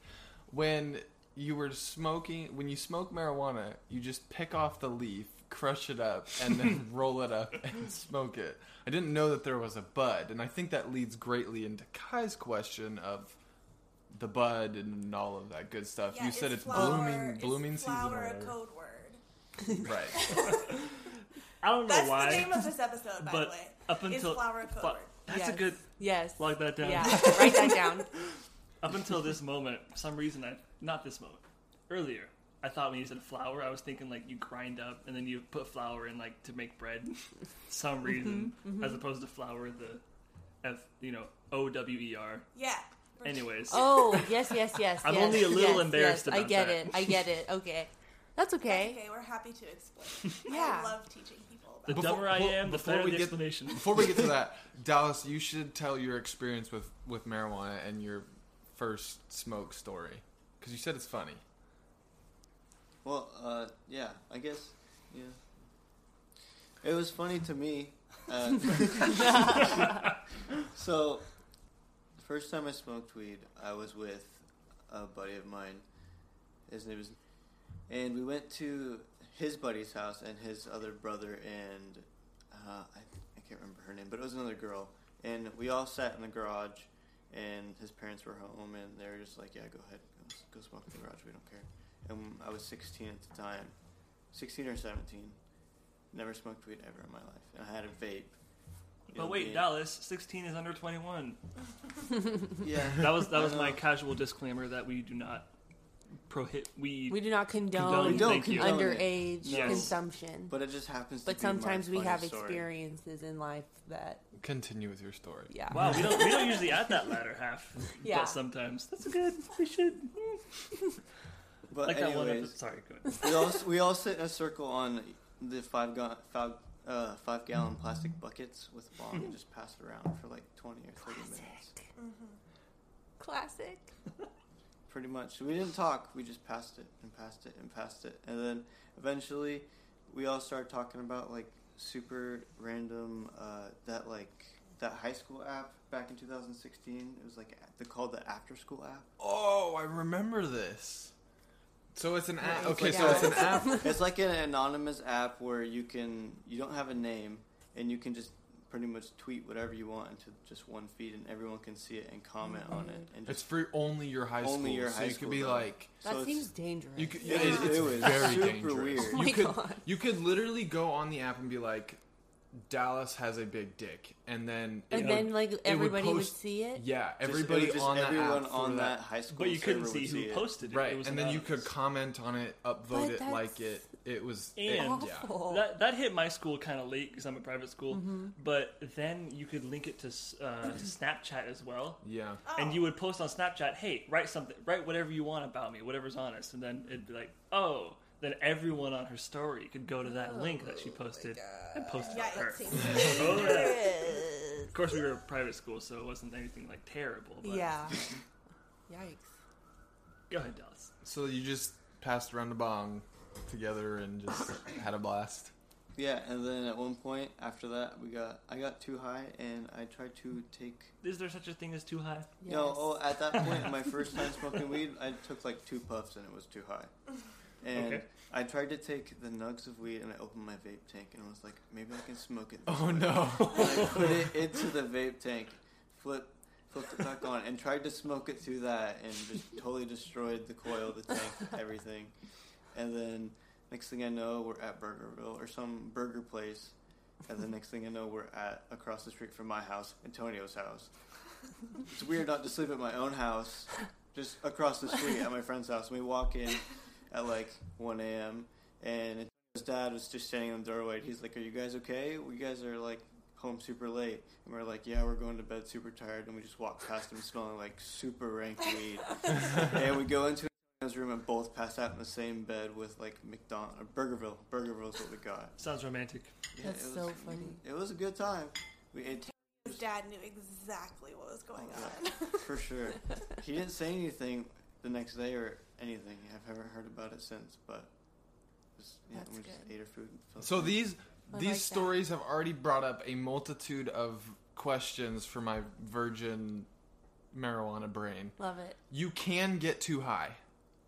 When you were smoking, when you smoke marijuana, you just pick off the leaf, crush it up, and then roll it up and smoke it. I didn't know that there was a bud, and I think that leads greatly into Kai's question of the bud and all of that good stuff. Yeah, you said it's, flower, blooming, is blooming season, or flower a code word? right? I don't know That's why, That's the name of this episode, by but the way. up is until flower a code but word. that's yes. a good. Yes. Log that down. Yeah. Write that down. Up until this moment, for some reason, I not this moment, earlier, I thought when you said flour, I was thinking like you grind up and then you put flour in like to make bread. some mm-hmm, reason, mm-hmm. as opposed to flour, the F, you know, O W E R. Yeah. Anyways, Oh yes, yes, yes. I'm yes, only a little yes, embarrassed yes. I get that. it. I get it. Okay, that's That's okay. okay, we're happy to explain. Yeah. I love teaching people the Before- dumber I am, the before better we the get- explanation. Before we get to that, Dallas, you should tell your experience with, with marijuana and your first smoke story because you said it's funny. Well, uh, yeah, I guess, yeah. It was funny to me. Uh, so, the first time I smoked weed, I was with a buddy of mine. His name is, and we went to his buddy's house and his other brother and uh, I, I can't remember her name, but it was another girl. And we all sat in the garage, and his parents were home, and they were just like, "Yeah, go ahead, go, go smoke in the garage. We don't care." And I was 16 at the time, 16 or 17. Never smoked weed ever in my life, and I had a vape. You know, But wait, being- Dallas, 16 is under 21. Yeah, That was that was my casual disclaimer that we do not prohibit weed. We do not condone, Condone, We don't condone underage Yes. consumption, but, But it just happens. to be my sometimes we funny have story. experiences in life that Continue with your story. yeah. Wow, we don't we don't usually add that latter half. Yeah. But sometimes that's good. We should But like anyways, Sorry, go ahead. we all we all sit in a circle on the five ga- five uh, five gallon plastic buckets with a bong and just pass it around for like twenty or thirty minutes. Classic. Pretty much. We didn't talk. We just passed it and passed it and passed it, and then eventually we all started talking about like super random uh, that like that high school app back in 2016. It was like they called the after school app. Oh, I remember this. So it's an app. Okay, so it's an app. it's like an anonymous app where you can you don't have a name and you can just pretty much tweet whatever you want into just one feed and everyone can see it and comment on it and It's for only your high school. Only your so high you could be like, That So seems dangerous. you could. It it's, was- it's it was very super dangerous. weird. Oh my you could God. you could literally go on the app and be like, Dallas has a big dick, and then it and would- then like everybody would, post- see it. Yeah, just- everybody it just on that everyone app on for that high school But you couldn't see who it. posted it. right, It was and then you could comment on it, upvote it, like it. It was And- yeah. Awful. That, that hit my school kind of late because I'm a private school. Mm-hmm. But then you could link it to uh, Snapchat as well. Yeah. Oh. And you would post on Snapchat, "Hey, write something, write whatever you want about me, whatever's honest." And then it'd be like, "Oh." Then everyone on her story could go to that link that she oh posted and post it Yeah, to her. Oh, yeah. Of course, we were a private school, so it wasn't anything like terrible. But Yeah. Yikes. Go ahead, Dallas. So you just passed around the bong together and just had a blast. Yeah, and then at one point after that, we got I got too high, and I tried to take. Is there such a thing as too high? You know, oh, at that point, my first time smoking weed, I took like two puffs, and it was too high. And Okay. I tried to take the nugs of weed, and I opened my vape tank, and I was like, maybe I can smoke it. Oh way. no. And I put it into the vape tank, flip, flipped it back on, and tried to smoke it through that, and just totally destroyed the coil, the tank, everything. And then next thing I know, we're at Burgerville or some burger place, and the next thing I know, we're at across the street from my house, Antonio's house. It's weird not to sleep at my own house, just across the street at my friend's house. And we walk in at like 1 a.m. and his dad was just standing in the doorway. He's like, "Are you guys okay? We guys are like home super late." And we're like, "Yeah, we're going to bed super tired." And we just walk past him smelling like super rank weed. and we go into his room and both pass out in the same bed with like McDonald or Burgerville. Burgerville is what we got. Sounds romantic. Yeah, That's it was, so funny. It was a good time. We ate His dad knew exactly what was going Oh, on. for sure. He didn't say anything the next day or anything. I've never heard about it since, but just, yeah, That's we just ate our food. and So these I these like that. stories have already brought up a multitude of questions for my virgin marijuana brain. Love it. You can get too high.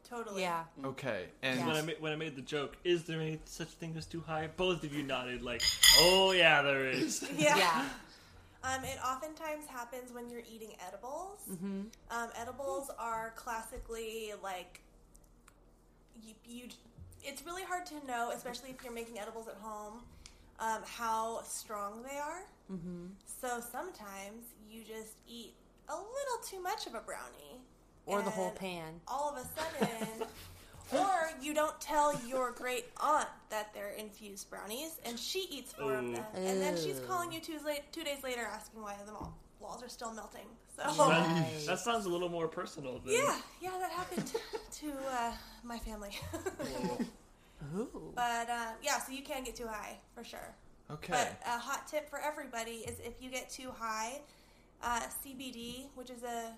totally. Yeah. Mm-hmm. Okay. And When I ma- when I made the joke, is there any such thing as too high? Both of you nodded like, oh yeah, there is. Yeah. Yeah. Um, it oftentimes happens when you're eating edibles. Mm-hmm. Um, edibles are classically like you, you. It's really hard to know, especially if you're making edibles at home, um, how strong they are. Mm-hmm. So sometimes you just eat a little too much of a brownie, Or the whole pan. All of a sudden. Or you don't tell your great aunt that they're infused brownies, and she eats four of them, and then she's calling you two, late, two days later asking why the mall- walls are still melting. So That, that sounds a little more personal. Than, yeah, yeah, that happened to uh, my family. Ooh. but uh, yeah, so you can get too high for sure. okay. But a hot tip for everybody is if you get too high, uh, CBD, which is a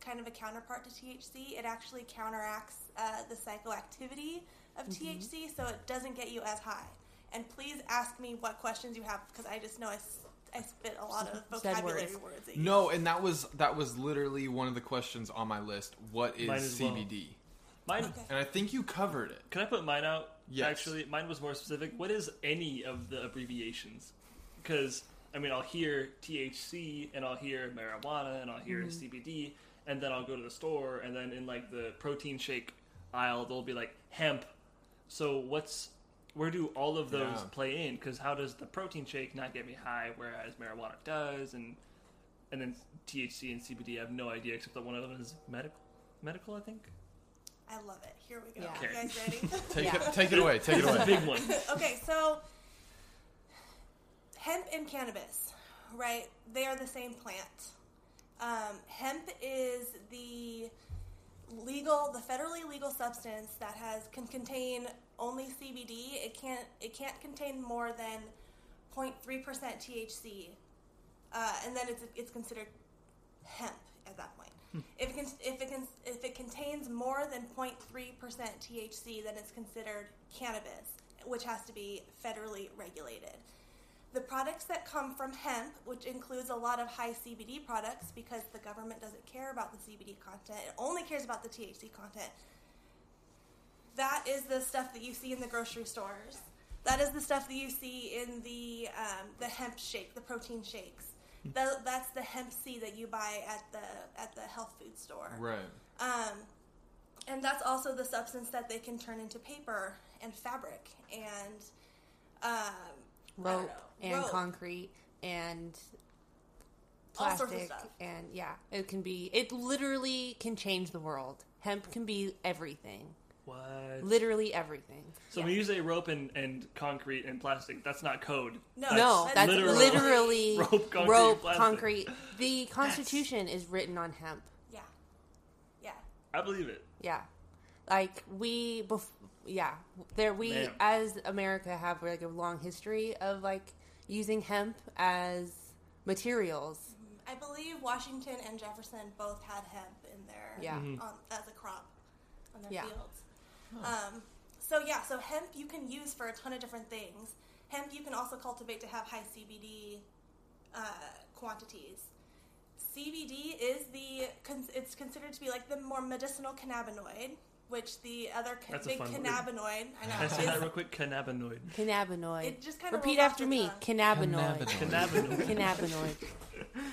kind of a counterpart to THC, it actually counteracts uh, the psychoactivity of THC, so it doesn't get you as high. And please ask me what questions you have because I just know I, I spit a lot of vocabulary words. words. at you. no, and that was that was literally one of the questions on my list. What Mine is as well. CBD? Mine. Okay. And I think you covered it. Can I put mine out? Yes. Actually, mine was more specific. What is any of the abbreviations? Because I mean, I'll hear THC and I'll hear marijuana and I'll hear CBD, and then I'll go to the store and then in like the protein shake aisle, there'll be like hemp. So what's where do all of those Yeah. play in? Because how does the protein shake not get me high, whereas marijuana does, and and then THC and CBD, I have no idea except that one of them is medical. Medical, I think. I love it. Here we go. Yeah. You guys ready? Take Yeah. it take it away. Take it away. big one. okay, so hemp and cannabis, right? They are the same plant. Um, hemp is the legal, the federally legal substance that has can contain only CBD. It can't it can't contain more than 0.3 percent THC, uh, and then it's it's considered hemp at that point. If it can, if it can, if it contains more than 0.3 percent THC, then it's considered cannabis, which has to be federally regulated. The products that come from hemp, which includes a lot of high CBD products, because the government doesn't care about the CBD content, it only cares about the THC content. That is the stuff that you see in the grocery stores. That is the stuff that you see in the um, the hemp shake, the protein shakes. Tha- that's the hemp seed that you buy at the at the health food store. Right. Um, and that's also the substance that they can turn into paper and fabric and um, Rope and rope. concrete and All sorts of plastic stuff. and yeah, it can be. It literally can change the world. Hemp can be everything. What? Literally everything. So when you say rope and, and concrete and plastic, that's not code. No, no, that's literal- literally Rope, concrete, rope, plastic. concrete. The Constitution is written on hemp. Yeah, yeah. I believe it. Yeah, like we, bef- yeah, there we Man. as America have like a long history of like using hemp as materials. I believe Washington and Jefferson both had hemp in their Yeah. Mm-hmm. on, as a crop on their Yeah. fields. Um, so yeah, so hemp you can use for a ton of different things. hemp you can also cultivate to have high CBD uh, quantities. CBD is the it's considered to be like the more medicinal cannabinoid, which the other ca- That's a big fun word. cannabinoid. I Can I say know. that is- real quick? Cannabinoid. Cannabinoid. It just kinda Repeat rolls off after the me. tongue. Cannabinoid. Cannabinoid. Cannabinoid.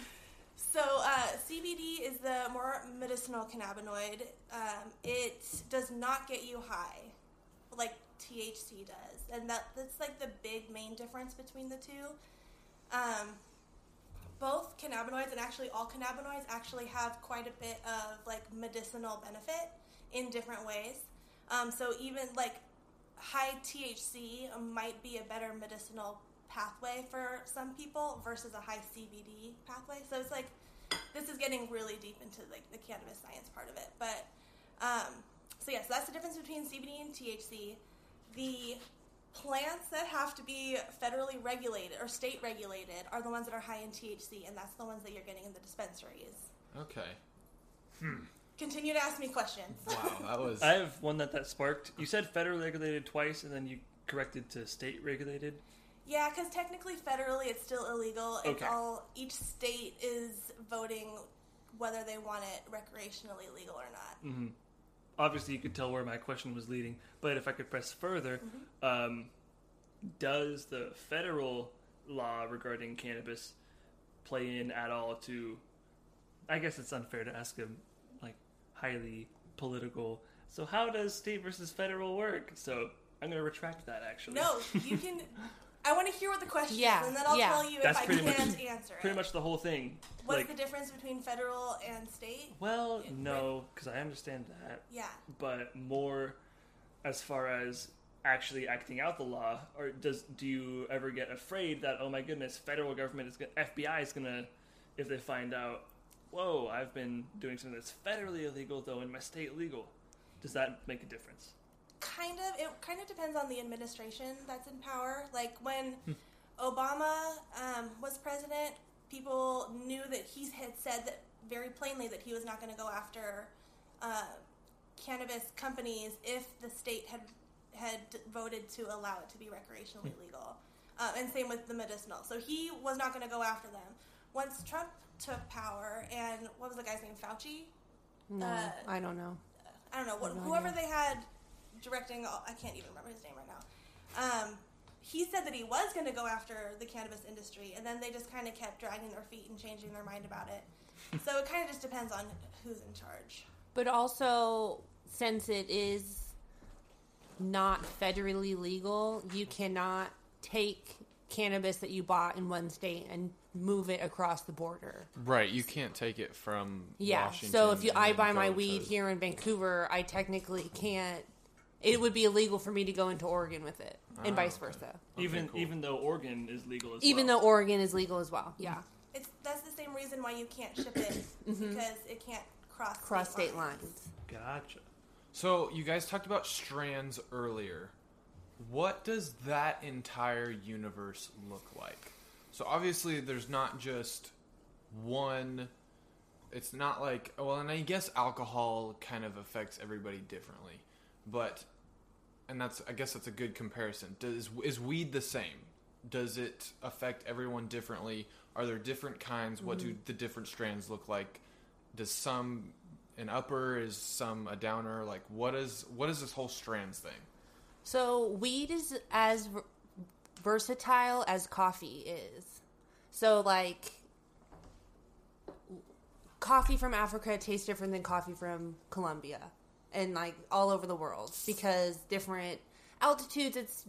So uh, CBD is the more medicinal cannabinoid. Um, it does not get you high, like THC does, and that that's like the big main difference between the two. Um, both cannabinoids and actually all cannabinoids actually have quite a bit of like medicinal benefit in different ways. Um, so even like high THC might be a better medicinal pathway for some people versus a high CBD pathway. So it's like this is getting really deep into like the cannabis science part of it. But um, so yes, that's the difference between CBD and THC. The plants that have to be federally regulated or state regulated are the ones that are high in THC, and that's the ones that you're getting in the dispensaries. Okay. Continue to ask me questions. Wow, that was. I have one that that sparked. You said federally regulated twice, and then you corrected to state regulated. Yeah, because technically, federally, it's still illegal. It's Okay. all each state is voting whether they want it recreationally legal or not. Obviously, you could tell where my question was leading, but if I could press further, um, does the federal law regarding cannabis play in at all to? I guess it's unfair to ask a like highly political. So how does state versus federal work? So I'm going to retract that. Actually, No, you can. I want to hear what the question Yeah, is, and then I'll yeah. tell you That's if I can't answer pretty it. much the whole thing. What's like, the difference between federal and state? well, Yeah, no, because I understand that. Yeah. but more as far as actually acting out the law or does do you ever get afraid that oh my goodness federal government is gonna, FBI is going to if they find out whoa I've been doing something that's federally illegal though in my state legal does that make a difference Kind of. It kind of depends on the administration that's in power. Like when Obama um, was president, people knew that he had said that very plainly that he was not going to go after uh, cannabis companies if the state had had voted to allow it to be recreationally legal. Um, and same with the medicinal. So he was not going to go after them. Once Trump took power, and what was the guy's name? Fauci. No, Uh, I don't know. I don't know what, no whoever idea. they had directing. all- I can't even remember his name right now. Um, he said that he was going to go after the cannabis industry, and then they just kind of kept dragging their feet and changing their mind about it. so it kind of just depends on who's in charge. But also, since it is not federally legal, you cannot take cannabis that you bought in one state and move it across the border. right, you can't take it from Yeah. Washington. So if you I buy my weed to- here in Vancouver, I technically can't. It would be illegal for me to go into Oregon with it, and Ah, vice okay. versa. even cool. even though Oregon is legal as Even well. though Oregon is legal as well. Yeah. It's that's the same reason why you can't ship it because it can't cross Mm-hmm. Cross state lines. gotcha So you guys talked about strands earlier. What does that entire universe look like? So obviously there's not just one it's not like well and I guess alcohol kind of affects everybody differently. But and that's I guess that's a good comparison. Does is weed the same? Does it affect everyone differently? Are there different kinds? What do mm-hmm. the different strands look like? Does some an upper is some a downer? Like what is what is this whole strands thing? So weed is as versatile as coffee is. So like coffee from Africa tastes different than coffee from Colombia and like all over the world because different altitudes it's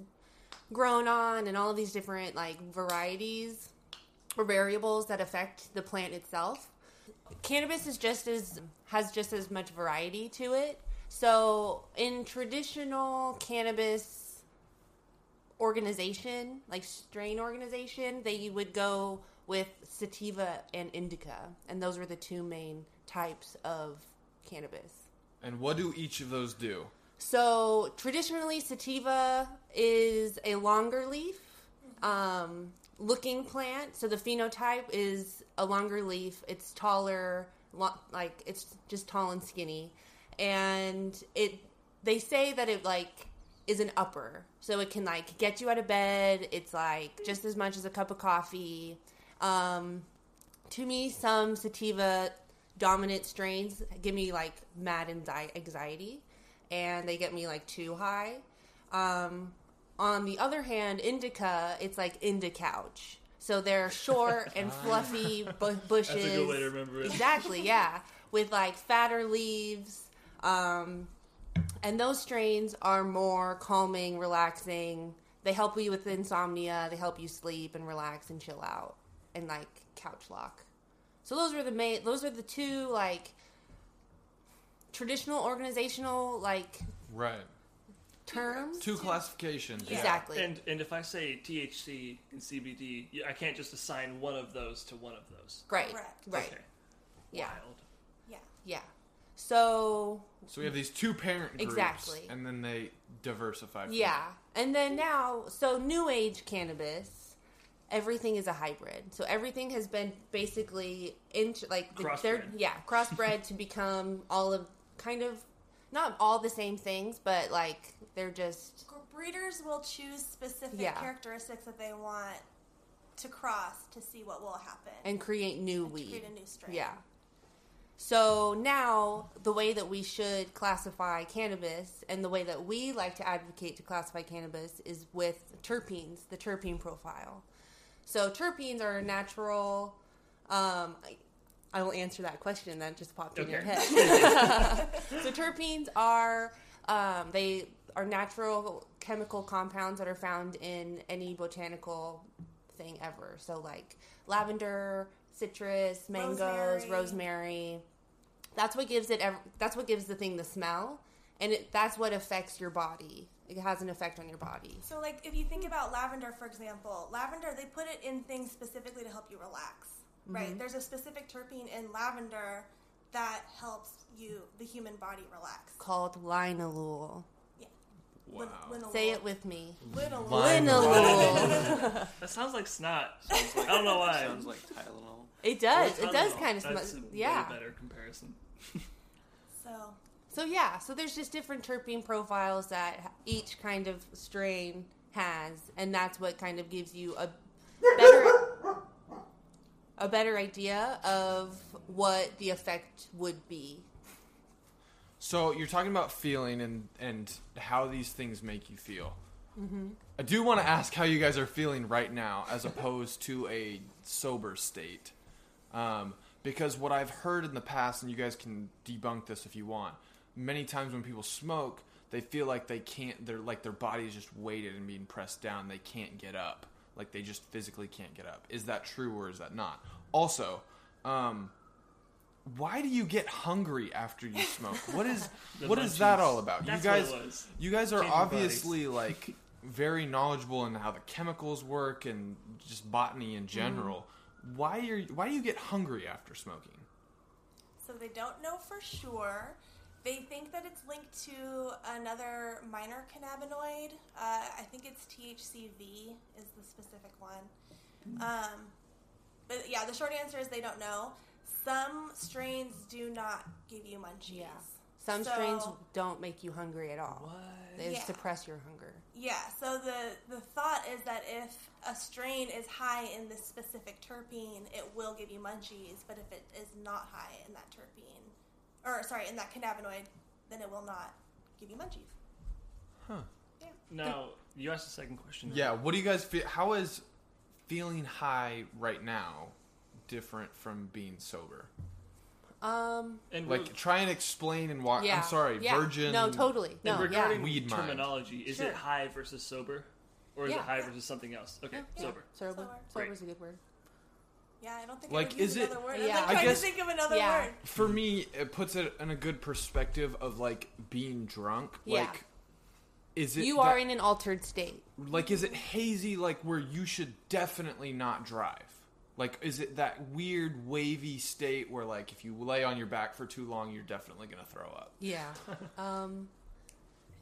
grown on and all of these different like varieties or variables that affect the plant itself. Cannabis is just as has just as much variety to it. So in traditional cannabis organization, like strain organization, they would go with sativa and indica, and those were the two main types of cannabis. And what do each of those do? So traditionally, sativa is a longer leaf um, looking plant. So the phenotype is a longer leaf. It's taller, lo- like it's just tall and skinny, and it. They say that it like is an upper. So it can like get you out of bed. It's like just as much as a cup of coffee. Um, to me, some sativa dominant strains give me like mad anxiety and they get me like too high. Um, on the other hand, indica, it's like indica couch. So they're short and fluffy bu- bushes. That's a good way to remember it. Exactly, yeah. With like fatter leaves. Um, and those strains are more calming, relaxing. They help you with insomnia. They help you sleep and relax and chill out and like couch lock. So those are the main. Those are the two like traditional organizational like Right. terms. Two classifications. Yeah. Exactly. And and if I say THC and CBD, I can't just assign one of those to one of those. Right. Correct. Right. Okay. Yeah. Wild. Yeah. Yeah. So So we have these two parent groups, Exactly. and then they diversify. From Yeah. And then now, so new age cannabis, everything is a hybrid. So everything has been basically into like the, they're Crossbred. yeah crossbred to become all of kind of not all the same things, but like they're just Breeders will choose specific Yeah. characteristics that they want to cross to see what will happen. and create new to weed. create a new strain. Yeah. So now the way that we should classify cannabis and the way that we like to advocate to classify cannabis is with terpenes, the terpene profile. So terpenes are natural. Um, I, I will answer that question that just popped in your head. so terpenes are um, they are natural chemical compounds that are found in any botanical thing ever. So like lavender, citrus, mangoes, rosemary. Rosemary. That's what gives it. Ev- that's what gives the thing the smell, and it, that's what affects your body. It has an effect on your body. So, like, if you think about lavender, for example, lavender, they put it in things specifically to help you relax, Mm-hmm. right? There's a specific terpene in lavender that helps you, the human body, relax. Called linalool. Yeah. Wow. Lin- Say it with me. Linalool. Linalool. That sounds like snot. Sounds like, I don't know why. Sounds like Tylenol. It does. It does kind of That's smell. a way Yeah. better comparison. So, So yeah, so there's just different terpene profiles that each kind of strain has, and that's what kind of gives you a better a better idea of what the effect would be. So you're talking about feeling and and how these things make you feel. Mm-hmm. I do want to ask how you guys are feeling right now, as opposed to a sober state, um, because what I've heard in the past, and you guys can debunk this if you want. Many times when people smoke, they feel like they can't. They're like their body is just weighted and being pressed down. They can't get up. Like they just physically can't get up. Is that true or is that not? Also, um, why do you get hungry after you smoke? What is The what is that all about? That's you guys, what it was. you guys are Changing bodies. obviously like very knowledgeable in how the chemicals work and just botany in general. Why are why do you get hungry after smoking? so they don't know for sure. They think that it's linked to another minor cannabinoid. Uh, I think it's THCV is the specific one. Um, but yeah, the short answer is they don't know. Some strains do not give you munchies. Yeah. Some So- strains don't make you hungry at all. What? They Yeah. suppress your hunger. Yeah, so the the thought is that if a strain is high in this specific terpene, it will give you munchies, but if it is not high in that terpene, or sorry, in that cannabinoid, then it will not give you munchies. Huh? Yeah. Now, you asked the second question. Yeah, what do you guys feel? How is feeling high right now different from being sober? Um. And Like, we're- try and explain and walk. Yeah. I'm sorry, Yeah. virgin. No, totally. No, and No. Yeah. regarding Weed mind. terminology, is Sure. it high versus sober? Or is Yeah. it high versus something else? Okay, Yeah. sober. Sober. Sober. Sober is a good word. Yeah, I don't think Like, I would use is it- another word. Yeah. I'm like I guess- to think of another Yeah. word. For me, it puts it in a good perspective of like being drunk. Yeah. Like, is it You that- are in an altered state. like is it hazy like where you should definitely not drive like is it that weird wavy state where like if you lay on your back for too long you're definitely gonna throw up Yeah. um.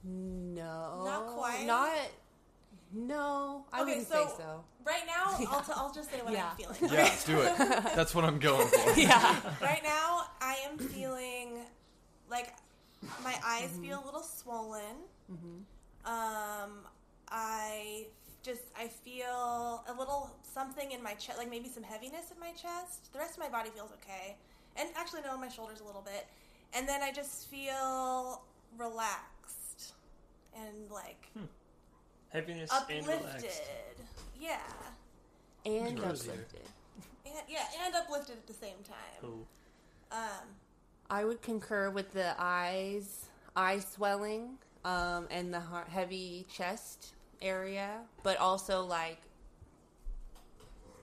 No. Not quite. Not. No, I Okay, wouldn't so- say so. Right now, I'll, t- I'll just say what Yeah. I'm feeling. yeah let's do it that's what i'm going for Yeah. right now, I am feeling like my eyes Mm-hmm. feel a little swollen. Um, I just I feel a little something in my chest, like maybe some heaviness in my chest. The rest of my body feels okay, and actually no, my shoulders a little bit. And then I just feel relaxed and like Heaviness and uplifted. relaxed. Yeah, And Gross. uplifted. and, yeah, and uplifted at the same time. Um, I would concur with the eyes, eye swelling, um, and the heart, heavy chest area, but also like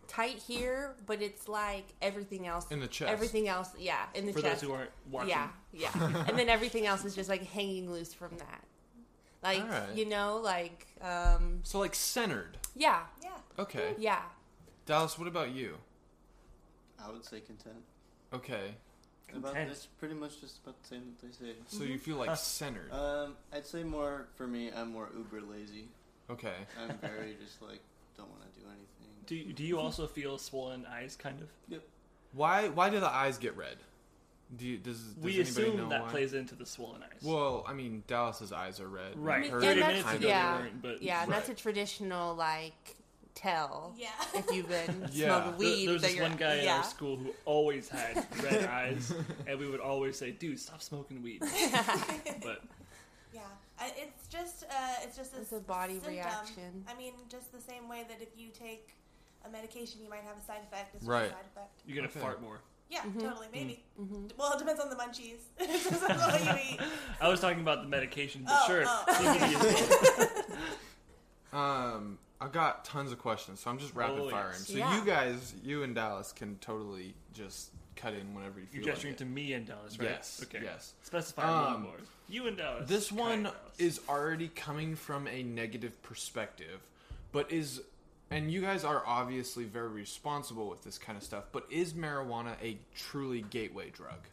tight here, but it's like everything else In the chest. Everything else, yeah, in the For chest. For those who aren't watching, Yeah, yeah, and then everything else is just like hanging loose from that. Like Alright. you know, like um, So like centered. yeah, yeah. Okay. yeah. Dallas, what about you? I would say content. Okay. About Content. this, pretty much just about the same that they say. So you feel like centered. Um, I'd say more for me. I'm more uber lazy. Okay. I'm very just like don't want to do anything. Do you, do you also feel swollen eyes, kind of? Yep. Why why do the eyes get red? Do you, does, does we anybody assume know that why? plays into the swollen eyes. Well, I mean, Dallas's eyes are red. Right. I mean, Hers and Thirty that's- minutes kind ago of- yeah. they but Yeah, and that's a traditional like tell. Yeah. If you've been Yeah. smoking weed, there was this one guy in our school who always had red eyes, and we would always say, "Dude, stop smoking weed." but Yeah, I, it's just uh, it's just It's a, a body symptom. reaction. I mean, just the same way that if you take a medication, you might have a side effect. It's Right. a side effect. you're gonna Okay. fart more. Yeah, Mm-hmm. totally, maybe. Well, it depends on the munchies. it depends on what you eat. I was talking about the medication, but Oh, sure. oh. CBD. Um, I've got tons of questions, so I'm just rapid Oh, firing. yes. So Yeah. you guys, you and Dallas, can totally just cut in whenever you feel You're like gesturing it. to me and Dallas, right? Yes, Okay. yes. Specify a little Um, more. You and Dallas. This one Dallas. is already coming from a negative perspective, but is and you guys are obviously very responsible with this kind of stuff, but is marijuana a truly gateway drug?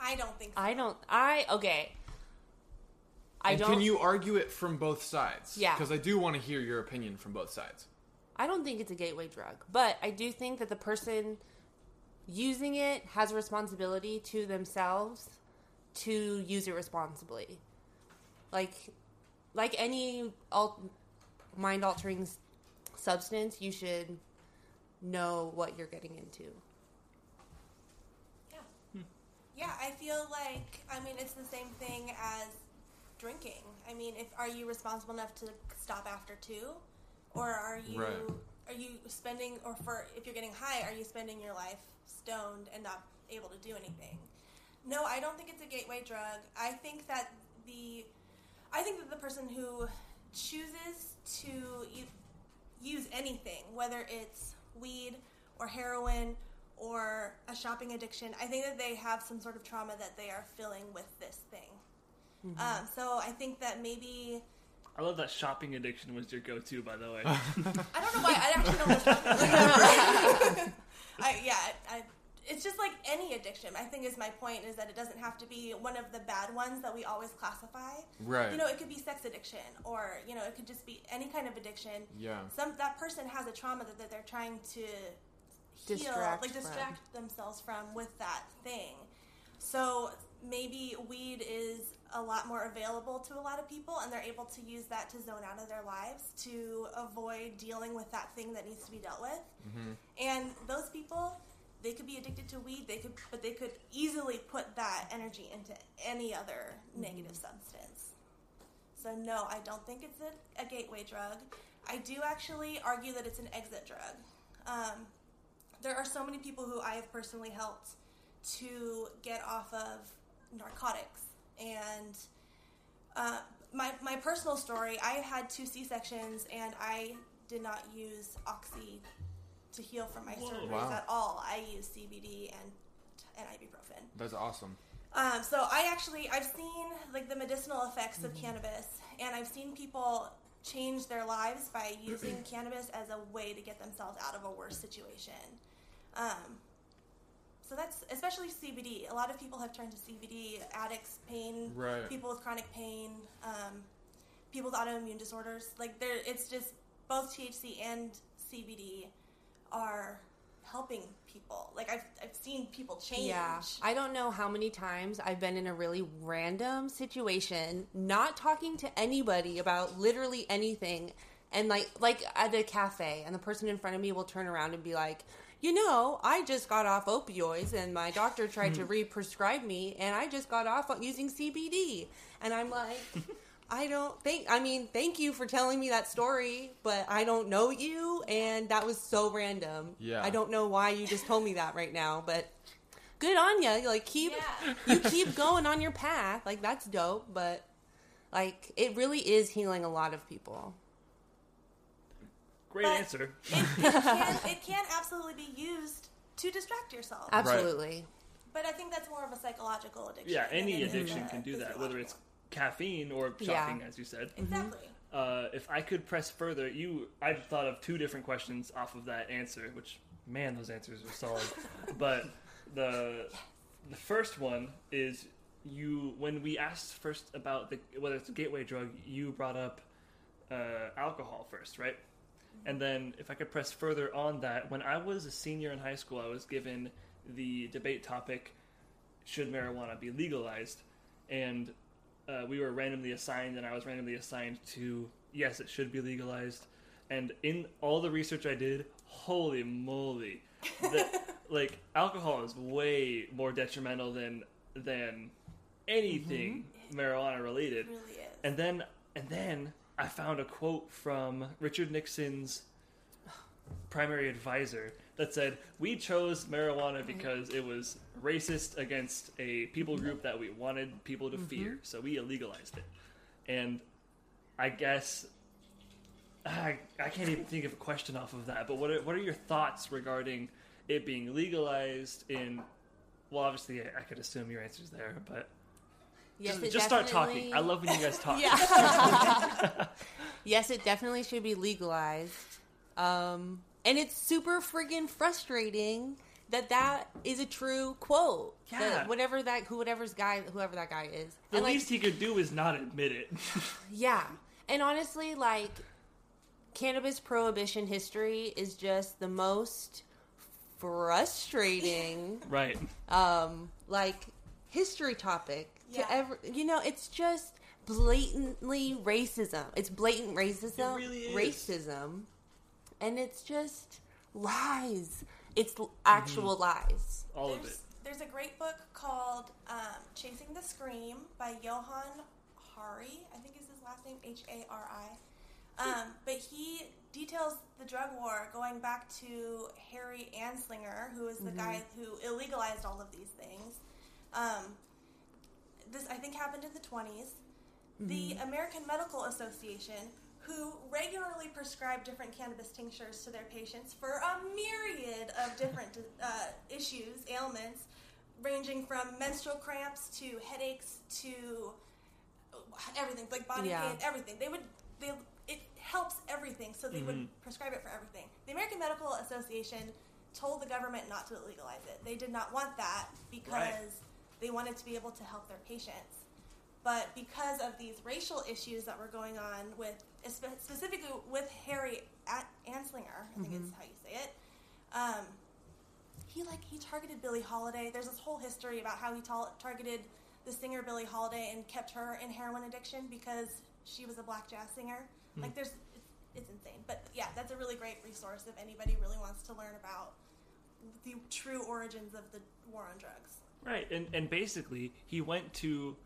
I don't think so. I don't. I okay. I and don't. can you argue it from both sides? Yeah. Because I do want to hear your opinion from both sides. I don't think it's a gateway drug, but I do think that the person using it has a responsibility to themselves to use it responsibly. Like, like any alt- mind altering substance, you should know what you're getting into. Yeah. Hmm. Yeah, I feel like I mean it's the same thing as drinking. I mean, if are you responsible enough to stop after two, or are you Right. are you spending or for if you're getting high, are you spending your life stoned and not able to do anything? No, I don't think it's a gateway drug. I think that the I think that the person who chooses to use anything, whether it's weed or heroin or a shopping addiction, I think that they have some sort of trauma that they are filling with this thing. Um, so I think that maybe I love that shopping addiction was your go-to, by the way. I don't know why I actually don't know shopping. I, yeah, I, it's just like any addiction. I think is my point is that it doesn't have to be one of the bad ones that we always classify. Right. You know, it could be sex addiction, or you know, it could just be any kind of addiction. Yeah. Some that person has a trauma that, that they're trying to heal, Distract like from. distract themselves from with that thing. So maybe weed is a lot more available to a lot of people, and they're able to use that to zone out of their lives to avoid dealing with that thing that needs to be dealt with. Mm-hmm. And those people, they could be addicted to weed. They could, but they could easily put that energy into any other negative substance. So no, I don't think it's a, a gateway drug. I do actually argue that it's an exit drug. Um, there are so many people who I have personally helped to get off of narcotics and uh, my my personal story. I had two C sections and I did not use oxy to heal from my Whoa. surgeries Wow. at all. I use CBD and and ibuprofen. That's awesome. Um, so I actually I've seen like the medicinal effects of cannabis, and I've seen people change their lives by using cannabis as a way to get themselves out of a worse situation. Um, so that's especially CBD. A lot of people have turned to CBD. Addicts, pain, Right. people with chronic pain, um, people with autoimmune disorders. Like there, it's just both THC and CBD are helping people. Like I've I've seen people change. Yeah. I don't know how many times I've been in a really random situation, not talking to anybody about literally anything, and like like at a cafe, and the person in front of me will turn around and be like, "You know, I just got off opioids, and my doctor tried to hmm. re-prescribe me, and I just got off using CBD," and I'm like. I don't think. I mean, thank you for telling me that story, but I don't know you, and that was so random. Yeah. I don't know why you just told me that right now, but good on you. Like keep Yeah. you keep going on your path. Like that's dope, but like it really is healing a lot of people. Great But- answer. it can it can absolutely be used to distract yourself. Absolutely. But I think that's more of a psychological addiction. Yeah, any addiction can do that, whether it's physiological. Caffeine or Yeah. shopping, as you said. exactly. Uh, if I could press further, you, I thought of two different questions off of that answer. Which, man, those answers are solid. but the the first one is you. When we asked first about the whether it's a gateway drug, you brought up uh, alcohol first, right? And then, if I could press further on that, when I was a senior in high school, I was given the debate topic: Should marijuana be legalized? And uh, we were randomly assigned, and I was randomly assigned to yes, it should be legalized. And in all the research I did, holy moly, the, like alcohol is way more detrimental than than anything marijuana related. Really is. And then and then I found a quote from Richard Nixon's primary advisor that said, "We chose marijuana because it was racist against a people group that we wanted people to fear, so we illegalized it." And I guess I, I can't even think of a question off of that. But what are, what are your thoughts regarding it being legalized in? Well, obviously, I, I could assume your answer's there, but Yes, just, just start talking. I love when you guys talk. Yes, it definitely should be legalized. Um, and it's super friggin' frustrating that that is a true quote. Yeah. That whatever that who whatever's guy whoever that guy is. The And, like, least he could do is not admit it. Yeah. And honestly, like, cannabis prohibition history is just the most frustrating, right. um, like, history topic Yeah. to ever, you know, it's just blatantly racism. It's blatant racism. It really is. Racism. And it's just lies. It's actual Mm-hmm. lies. All of it. There's, there's a great book called um, Chasing the Scream by Johan Hari. I think is his last name, H A R I. Um, but he details the drug war going back to Harry Anslinger, who is the guy who illegalized all of these things. Um, this, I think, happened in the 20s. The American Medical Association, who regularly prescribe different cannabis tinctures to their patients for a myriad of different uh, issues, ailments, ranging from menstrual cramps to headaches to everything, like body Yeah. pain, everything. They would, they, it helps everything, so they would prescribe it for everything. The American Medical Association told the government not to legalize it. They did not want that because Right. they wanted to be able to help their patients. But because of these racial issues that were going on with, specifically with Harry A- Anslinger, I think is how you say it, um, he like he targeted Billie Holiday. There's this whole history about how he ta- targeted the singer Billie Holiday and kept her in heroin addiction because she was a black jazz singer. Like there's it's, it's insane. But yeah, that's a really great resource if anybody really wants to learn about the true origins of the war on drugs. Right, and and basically he went to,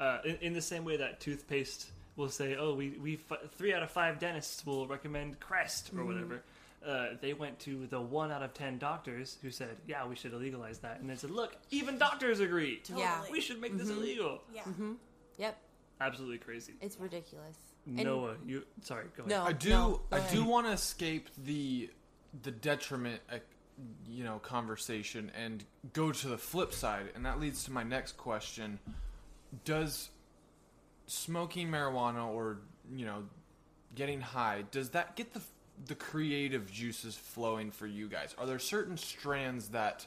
uh, in, in the same way that toothpaste will say, oh, we we f- three out of five dentists will recommend Crest or whatever. Uh, they went to the one out of ten doctors who said, yeah, we should legalize that, and they said, look, even doctors agree. Yeah. We should make this illegal. Yeah. Yep. Absolutely crazy. It's ridiculous. And- Noah, you sorry, go ahead. No. I do. no, I ahead. do want to escape the the detriment, uh, you know, conversation and go to the flip side, and that leads to my next question: Does smoking marijuana or you know getting high does that get the the creative juices flowing for you guys? Are there certain strands that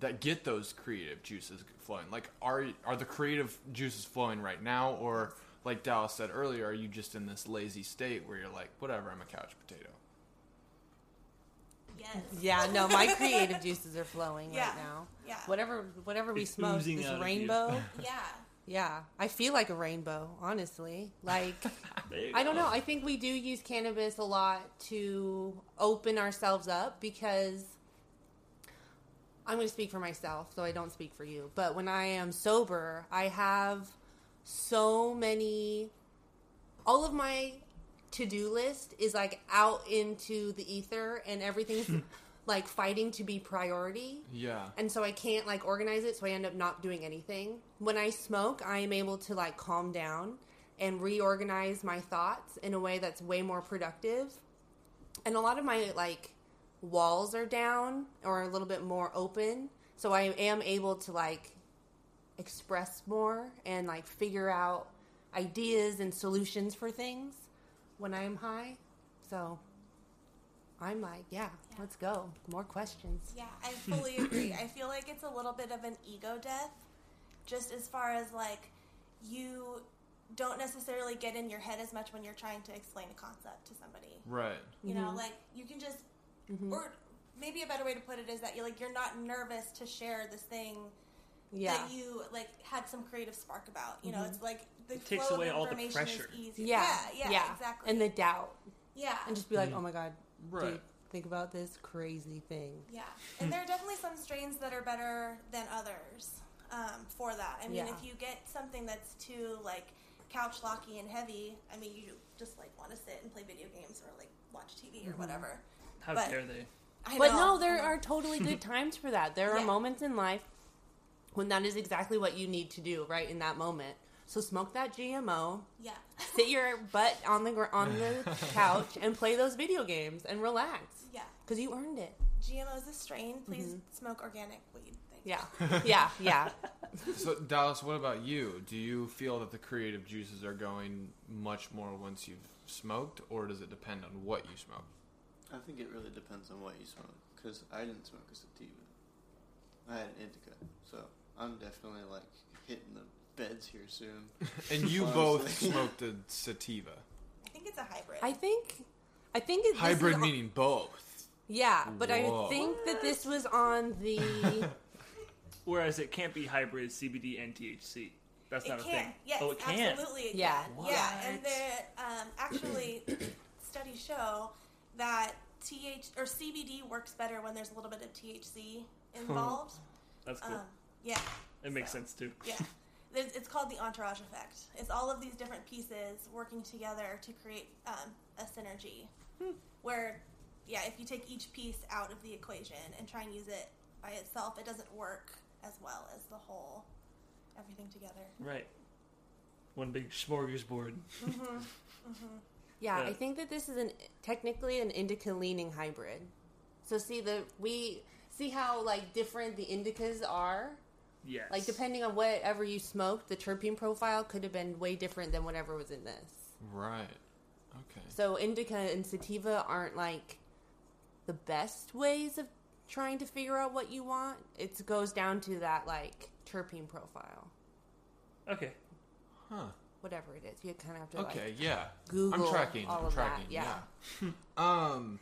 that get those creative juices flowing? Like, are are the creative juices flowing right now, or like Dallas said earlier, are you just in this lazy state where you're like, whatever, I'm a couch potato? Yes. Yeah, no, my creative juices are flowing Yeah. right now. Yeah. Whatever, whatever we It's smoke, oozing this out of you. rainbow. Yeah. Yeah, I feel like a rainbow. Honestly, like I don't know. I think we do use cannabis a lot to open ourselves up because I'm going to speak for myself, so I don't speak for you. But when I am sober, I have so many. All of my to do list is like out into the ether, and everything's like fighting to be priority Yeah. and so I can't like organize it, so I end up not doing anything. When I smoke, I am able to like calm down and reorganize my thoughts in a way that's way more productive. And a lot of my like walls are down or a little bit more open, so I am able to like express more and like figure out ideas and solutions for things when I am high. So I'm like, yeah, let's go. More questions. Yeah, I fully agree. I feel like it's a little bit of an ego death, just as far as like you don't necessarily get in your head as much when you're trying to explain a concept to somebody. Right. You know, mm-hmm. like you can just, mm-hmm. or maybe a better way to put it is that you're like you're not nervous to share this thing Yeah. that you like had some creative spark about. You know, mm-hmm. it's like the It takes away of all the information pressure. is easy. Yeah, yeah, yeah, exactly. And the doubt, yeah, and just be like, mm. "Oh my god, Right. dude, think about this crazy thing." Yeah, and hmm. there are definitely some strains that are better than others um, for that. I mean, Yeah. if you get something that's too like couch locky and heavy, I mean, you just like want to sit and play video games or like watch TV or mm-hmm. whatever. How But- dare they? I But know, no, there mm-hmm. are totally good times for that. There are Yeah. moments in life when that is exactly what you need to do right in that moment. So smoke that GMO, yeah, sit your butt on the gr- on the couch, and play those video games and relax yeah. because you earned it. GMO's a strain. Please mm-hmm. smoke organic weed. Thank you. Yeah, yeah, yeah. So Dallas, what about you? Do you feel that the creative juices are going much more once you've smoked, or does it depend on what you smoke? I think it really depends on what you smoke. Because I didn't smoke a sativa. I had an indica. So I'm definitely like hitting the beds here soon. And you both smoked a sativa. I think it's a hybrid. I think, I think it, Hybrid is on- meaning both. Yeah, but Whoa. I think that this was on the. Whereas it can't be hybrid CBD and THC. That's it not a can. thing. Yes, oh, it can. absolutely. It Yeah. can. Yeah, and the um, actually studies show that TH or CBD works better when there's a little bit of THC involved. That's cool. um, yeah, it makes so. sense too. yeah. There's, it's called the entourage effect. It's all of these different pieces working together to create um, a synergy. Hmm. Where, yeah, if you take each piece out of the equation and try and use it by itself, it doesn't work as well as the whole, everything together. Right. One big smorgasbord. Yeah, mm-hmm. mm-hmm. Yeah. I think that this is an technically an indica leaning hybrid. So see the we see how like different the indicas are. Yes. Like depending on whatever you smoked, the terpene profile could have been way different than whatever was in this. Right. Okay. So indica and sativa aren't like the best ways of trying to figure out what you want. It goes down to that like terpene profile, Okay. Huh. whatever it is. You kind of have to Okay. like yeah. Google I'm tracking. all I'm of that, tracking. yeah. yeah. um.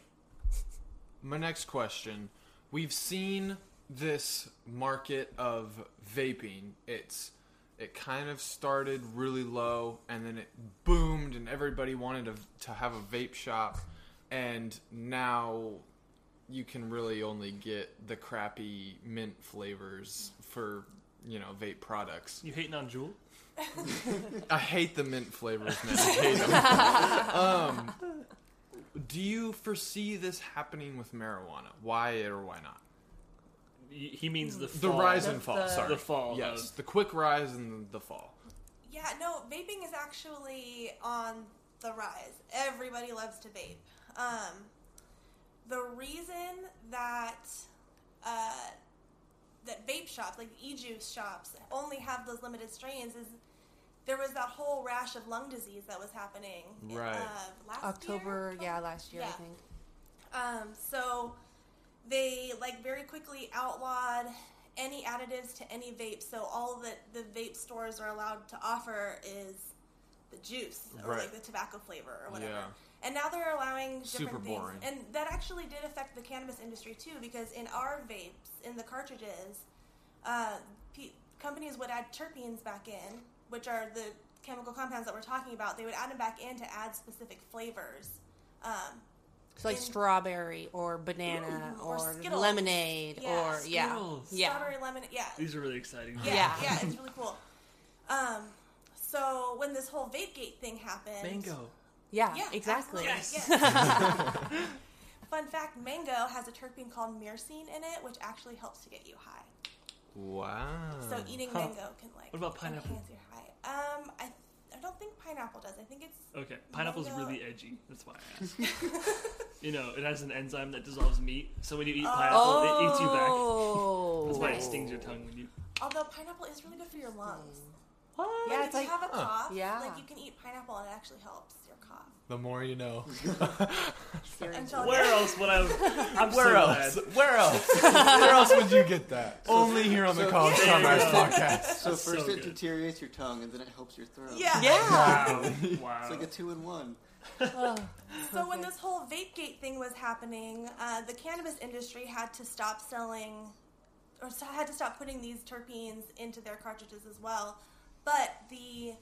My next question: We've seen this market of vaping. It's it kind of started really low and then it boomed and everybody wanted to, to have a vape shop and now you can really only get the crappy mint flavors for you know vape products You hating on Juul? I hate the mint flavors, man. I hate them. um, do you foresee this happening with marijuana? Why or why not? Y- He means the The rise The- and fall. the- sorry, The fall Yes, of- the quick rise and the fall. Yeah, no, vaping is actually on the rise. Everybody loves to vape. Um, the reason that uh, that vape shops, like e-juice shops, only have those limited strains is there was that whole rash of lung disease that was happening. Right. Uh, last October, year? yeah, last year I think. Um, so they like very quickly outlawed any additives to any vape. So all that the vape stores are allowed to offer is the juice or Right. like the tobacco flavor or whatever. Yeah. And now they're allowing different Super things, boring. and that actually did affect the cannabis industry too, because in our vapes, in the cartridges, uh, pe- companies would add terpenes back in, which are the chemical compounds that we're talking about. They would add them back in to add specific flavors. Um, It's like in- strawberry or banana Or or, lemonade Yeah, or yeah, Skittles. yeah. strawberry lemon, yeah, These are really exciting. yeah, Yeah. yeah, it's really cool. Um, so when this whole vape gate thing happened, Mango. Yeah, Yeah, exactly. absolutely, yes. Fun fact: mango has a terpene called myrcene in it, which actually helps to get you high. Wow. So eating Huh. mango can like What about pineapple? enhance your high. Um, I I don't think pineapple does. I think it's Okay, pineapple's Mango. really edgy. That's why I asked. you know, it has an enzyme that dissolves meat, so when you eat pineapple, it eats you back. Oh, That's why it stings your tongue when you. although pineapple is really good for your lungs. What? Yeah, Like, it's if like you have a huh. cough, Yeah. like you can eat pineapple and it actually helps your cough. The more you know. Where else would I? I'm Where so else? glad. Where else? Where else would you get that? Only here on the College There you Comrades go. podcast. So That's first so it good. deteriorates your tongue, and then it helps your throat. Yeah. Yeah. Wow. wow. It's like a two in one. So when this whole vape gate thing was happening, uh, the cannabis industry had to stop selling, or s- had to stop putting these terpenes into their cartridges as well. But the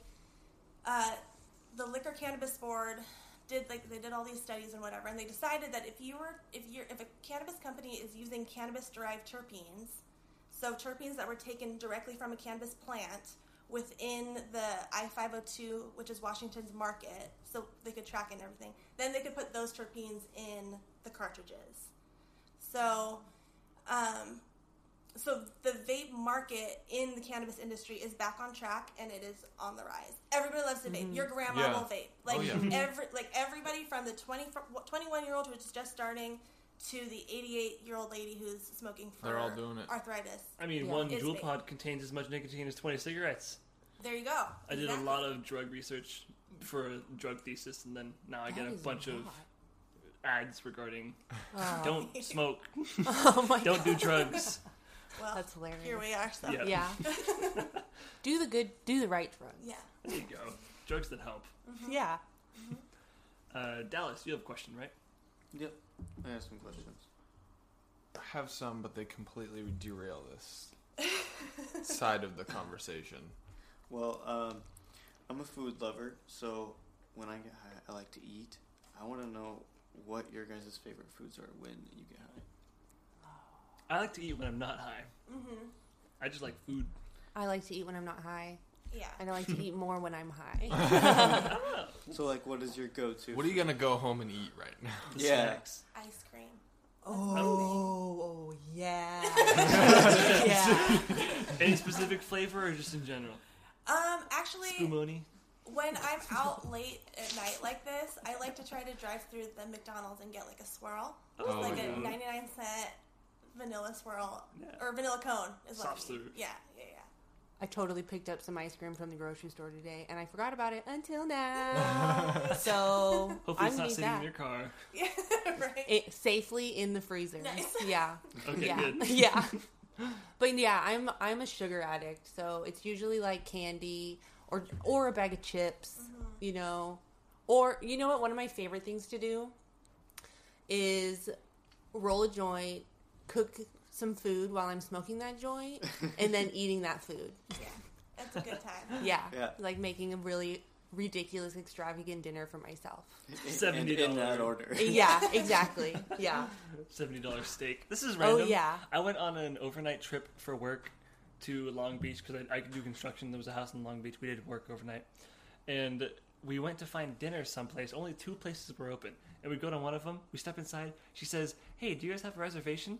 uh, the liquor cannabis board did like they did all these studies and whatever, and they decided that if you were if you're if a cannabis company is using cannabis derived terpenes, so terpenes that were taken directly from a cannabis plant within the I 502, which is Washington's market, so they could track and everything. Then they could put those terpenes in the cartridges. So, um, so the vape market in the cannabis industry is back on track and it is on the rise. Everybody loves to vape. Mm-hmm. Your grandma Yeah. will vape. Like Oh, yeah. every like everybody from the 20, 21 year old who's just starting to the 88 year old lady who's smoking for They're all doing it. arthritis. I mean, Yeah. one It's Juul vape. pod contains as much nicotine as 20 cigarettes. There you go. I did Exactly. a lot of drug research for a drug thesis, and then now I get a That is bunch of ads regarding Oh. don't smoke, Oh my don't do drugs. Well, That's hilarious. Here we are. So. Yeah. Yeah. do the good, do the right drugs. Yeah. There you go. Drugs that help. Yeah. Uh, Dallas, you have a question, right? Yep. I have some questions. I have some, but they completely derail this side of the conversation. Well, um, I'm a food lover, so when I get high, I like to eat. I want to know what your guys' favorite foods are when you get high. I like to eat when I'm not high. Mm-hmm. I just like food. I like to eat when I'm not high, Yeah. and I like to eat more when I'm high. I don't know. So, like, what is your go-to? What are you gonna go home and eat right now? The Yeah. snacks. Ice cream. oh, yeah. yeah. Any specific flavor or just in general? Um, actually, Spumoni. when I'm out late at night like this, I like to try to drive through the McDonald's and get like a swirl, Oh, like yeah. a 99 cent vanilla swirl Yeah. or vanilla cone is what Soft I mean. Yeah, yeah, yeah. I totally picked up some ice cream from the grocery store today, and I forgot about it until now. so Hopefully, I'm it's not need sitting in your car. Yeah, right. it, safely in the freezer. Nice. Yeah. Okay, yeah. good. yeah. But yeah, I'm I'm a sugar addict, so it's usually like candy or or a bag of chips, Mm-hmm. you know. Or you know what? One of my favorite things to do is roll a joint, cook some food while I'm smoking that joint, and then eating that food. Yeah, that's a good time. Yeah, Yeah. like making a really ridiculous, extravagant dinner for myself. In- in, in that $70. order. Yeah, exactly. Yeah. Seventy dollars steak. This is random. Oh random. yeah. I went on an overnight trip for work to Long Beach because I, I could do construction. There was a house in Long Beach. We did work overnight, and we went to find dinner someplace. Only two places were open, and we go to one of them. We step inside. She says, "Hey, do you guys have a reservation?"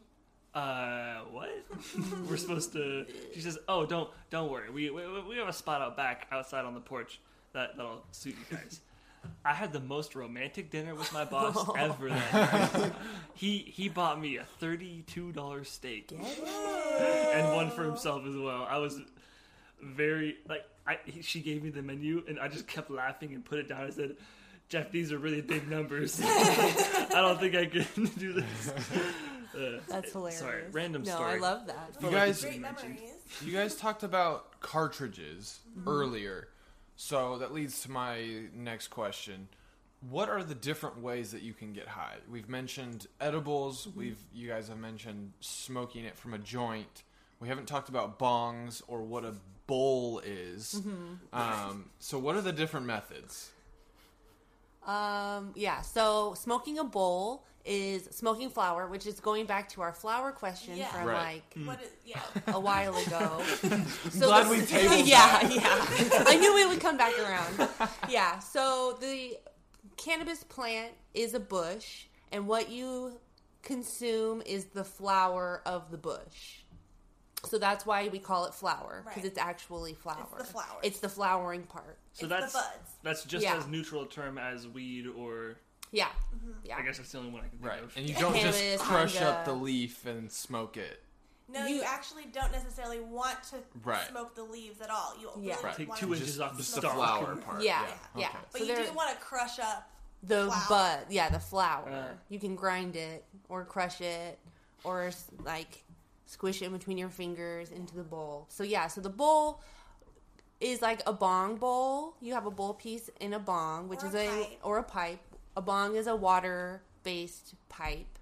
Uh, what? we're supposed to. She says, "Oh, don't don't worry. We, we we have a spot out back outside on the porch that that'll suit you guys." I had the most romantic dinner with my boss ever. That night. he he bought me a thirty-two dollar steak and one for himself as well. I was very like I he, she gave me the menu and I just kept laughing and put it down. I said, "Jeff, these are really big numbers. I don't think I can do this." That's hilarious. Sorry, random no, story. I love that. You like guys, Great mentioned. memories. you guys talked about cartridges earlier. So that leads to my next question. What are the different ways that you can get high? We've mentioned edibles. Mm-hmm. We've you guys have mentioned smoking it from a joint. We haven't talked about bongs or what a bowl is. Mm-hmm. Um, so what are the different methods? Um, yeah, so smoking a bowl is smoking flower, which is going back to our flower question Yeah. from Right. like mm. What is yeah? a while ago. so glad the- we tabled Yeah, yeah. I knew we would come back around. Yeah. So the cannabis plant is a bush, and what you consume is the flower of the bush. So that's why we call it flower because Right. it's actually flower. the flowers. It's the flowering part. So It's the that's buds. that's just Yeah. as neutral a term as weed or Yeah. Mm-hmm. Yeah. I guess that's the only one I can think Right. of. And you don't just crush ganja. up the leaf and smoke it. No, You- you, actually don't necessarily want to Right. smoke the leaves at all. You Yeah. really Right. Take want two to inches off the just the stalk. flower part. Yeah, Yeah. yeah. Okay. But So you there- do want to crush up the flower. bud yeah the flower Uh. you can grind it or crush it or s- like squish it in between your fingers into the bowl so yeah so the bowl is like a bong bowl you have a bowl piece in a bong which Or is a a pipe. or a pipe a bong is a water based pipe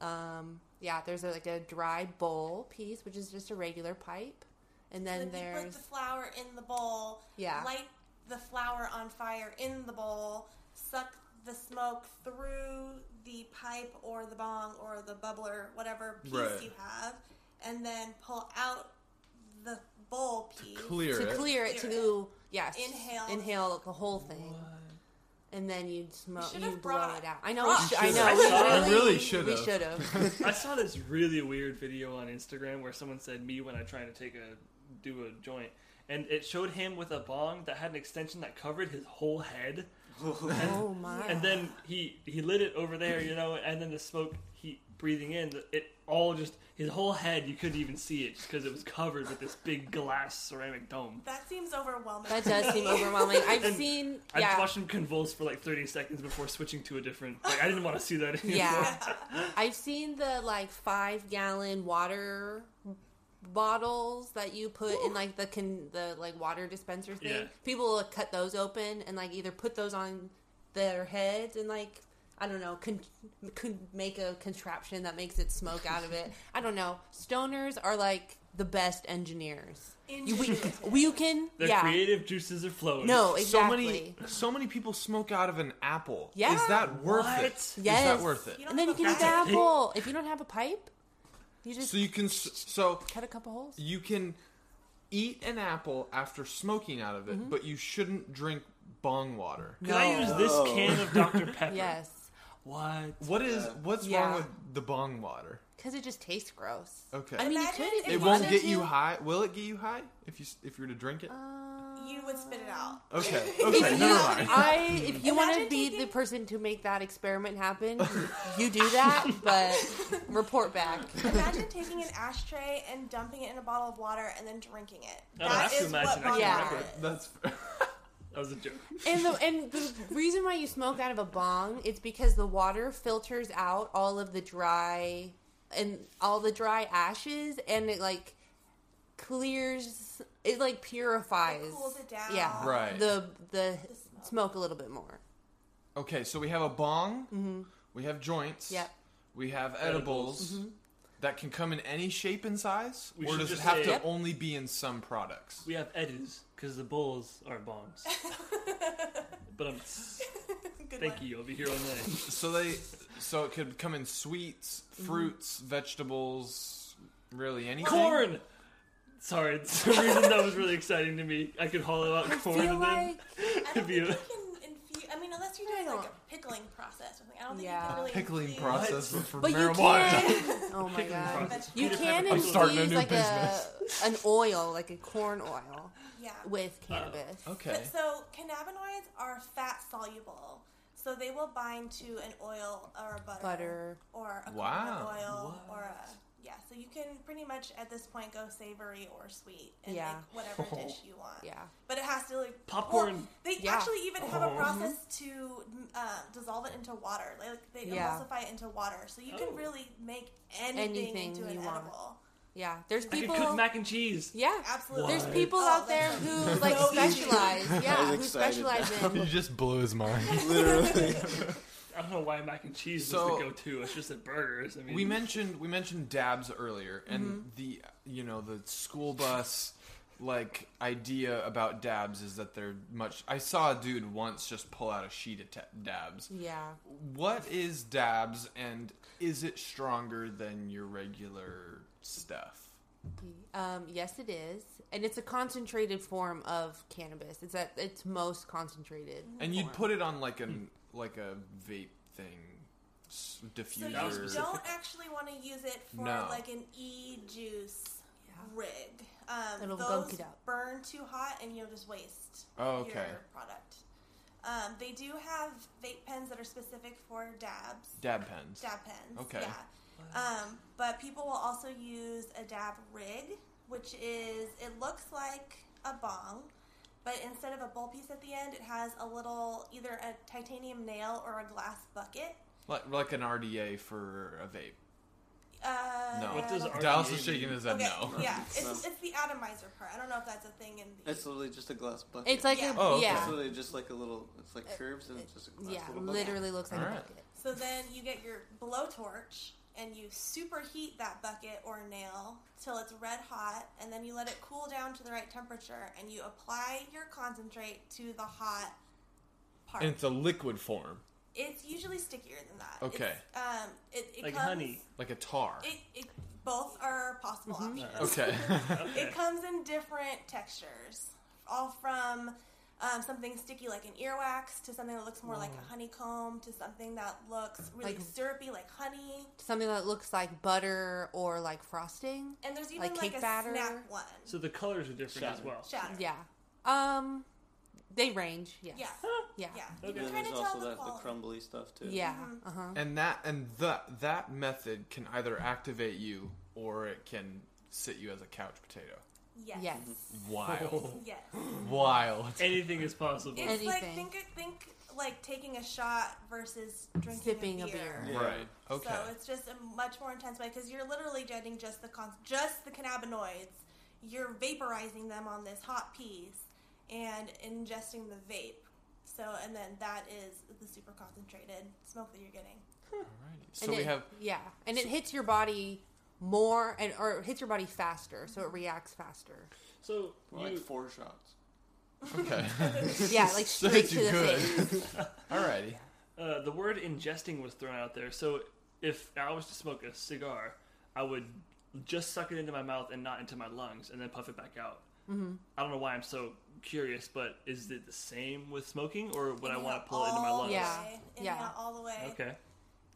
um yeah there's a, like a dry bowl piece which is just a regular pipe and then So if you put the flower in the bowl, Yeah. light the flower on fire in the bowl, suck the smoke through the pipe or the bong or the bubbler, whatever piece Right. you have, and then pull out the bowl piece. Clear to it. clear it Clear to yes Inhale. inhale the whole thing and then you'd smoke should you have blow brought it out. I know we sh- i know. should we really, I really should have. we should have I saw this really weird video on Instagram where someone said me when I tried to take a do a joint, and it showed him with a bong that had an extension that covered his whole head, oh my and then he he lit it over there, you know, and then the smoke he breathing in, it all just his whole head you couldn't even see it just because it was covered with this big glass ceramic dome. That seems overwhelming. that does seem overwhelming i've And seen I yeah watched him convulse for like 30 seconds before switching to a different. Like I didn't want to see that anymore. yeah i've seen the like five gallon water bottles that you put in like the con- the like water dispenser thing Yeah. people will cut those open and like either put those on their heads and like I don't know, con- could make a contraption that makes it smoke out of it. I don't know. Stoners are like the best engineers. You, we, Ingenuity. you can, Their yeah. creative juices are flowing. No, exactly. So many, so many people smoke out of an apple. Yeah. Is that worth What? it? Is Yes. that worth it? And then you can eat a the apple. If you don't have a pipe, you just So you can, so cut a couple holes. you can eat an apple after smoking out of it, Mm-hmm. but you shouldn't drink bong water. Can I use this can of Dr. Pepper? Yes, What? What is what's Yeah. wrong with the bong water? because it just tastes gross. Okay. I mean, you Imagine could if if it you won't wanted get to. you high. Will it get you high if you s- if you were to drink it? Um, you would spit it out. Okay. If Okay. you, Never mind. I, if you want to Imagine be taking- the person to make that experiment happen, you do that, but report back. Imagine taking an ashtray and dumping it in a bottle of water and then drinking it. I don't That have to is imagine, what I bong Yeah. water remember. is. That's That was a joke. And the and the reason why you smoke out of a bong is because the water filters out all of the dry and all the dry ashes, and it like clears. It like purifies. It cools it down. Yeah, Right. The the The smoke. smoke a little bit more. okay. So we have a bong. We have joints. Mm-hmm. Yep. We have edibles. Edibles. That can come in any shape and size, We or should does it just have say- to Yep. only be in some products? We have eddies because the bulls are bombs. but I'm. Good Thank one. you. I'll be here all night. So they, so it could come in sweets, Mm-hmm. fruits, vegetables, really anything. Corn. Sorry, for some reason that was really exciting to me. I could hollow out I corn feel and like I don't It'd be think a- you can infuse. I mean, I doing like don't- a pickling process or something. I don't think Yeah. you can really Pickling infuse process but for but you marijuana. can. Oh my Pickling god. process. You can Pepper. I'm starting a infuse new like a an oil, like a corn oil, Yeah. with oh, cannabis. Okay. But so cannabinoids are fat soluble. So they will bind to an oil or a butter, Butter. or a Wow. coconut oil or a yeah. So you can pretty much at this point go savory or sweet and Yeah. make whatever dish you want. Yeah. But it has to like Popcorn. well, they Yeah. actually even have a Oh. process to uh, dissolve it into water. Like they Yeah. emulsify it into water, so you Oh. can really make anything, Anything into an want. edible. Yeah, there's I can people. cook mac and cheese. yeah, Absolutely. there's people Oh, out there who like so easy. specialize. I Yeah, was who specialize now. in. You just blew his mind. Literally. I don't know why mac and cheese So- is the go-to. It's just at burgers. I mean, we mentioned we mentioned dabs earlier, and Mm-hmm. the you know the school bus like idea about dabs is that they're much. I saw a dude once just pull out a sheet of ta- dabs. Yeah. What is dabs, and is it stronger than your regular stuff? Um, yes, it is, and it's a concentrated form of cannabis. It's at its most concentrated. And you'd put it on like an like a vape thing, s- So diffuser. You specific. don't actually want to use it for No. like an e-juice Yeah. rig. Um, It'll those gunk it up. burn too hot and you'll just waste Oh, okay. your product. Um, they do have vape pens that are specific for dabs. Dab pens. Dab pens. Okay. Yeah. Um, but people will also use a dab rig, which is it looks like a bong, but instead of a bowl piece at the end, it has a little either a titanium nail or a glass bucket. Like like an RDA for a vape. Uh, No. What does RDA Dallas is shaking his head Okay, no. yeah, it's, No. it's the atomizer part. I don't know if that's a thing in the. It's literally just a glass bucket. It's like Yeah. a Oh, okay. yeah, It's literally just like a little. It's like curves and it's just a glass yeah. little bucket. Literally looks like a Alright. bucket. So then you get your blowtorch and you superheat that bucket or nail till it's red hot, and then you let it cool down to the right temperature, and you apply your concentrate to the hot part. And it's a liquid form, it's usually stickier than that. Okay. It's, um, it, it Like comes, honey. like a tar. It, it both are possible Mm-hmm. options. Okay. Okay. It comes in different textures, all from um, something sticky like an earwax to something that looks more like a honeycomb to something that looks really Like- syrupy like honey. Something that looks like butter or like frosting. And there's even Like like, cake a batter? snack one. So the colors are different as well. Shatter. Yeah. Um, they range. Yes. Yeah. Yeah. Yeah. Okay. And there's also the that the crumbly stuff too. Yeah. Mm-hmm. Uh huh. and that and that that method can either activate you or it can sit you as a couch potato. Yes. Mm-hmm. Yes. Wild. Yes. Wild. Anything is possible. It's like Anything. think think like taking a shot versus drinking Sipping a a beer. beer. Yeah. Right. Okay. So it's just a much more intense way because you're literally getting just the con- just the cannabinoids. You're vaporizing them on this hot piece and ingesting the vape. So and then that is the super concentrated smoke that you're getting. Alrighty. So And we it- have yeah, and it hits your body more and or it hits your body faster, so it reacts faster. So More like four shots. okay. Yeah, like So straight it's to the good. face. Alrighty. uh, the word ingesting was thrown out there. So if I was to smoke a cigar, I would just suck it into my mouth and not into my lungs, and then puff it back out. Mm-hmm. I don't know why I'm so curious, but is it the same with smoking, or would I want to pull it into my lungs? Yeah. way, Yeah. All the way. Okay.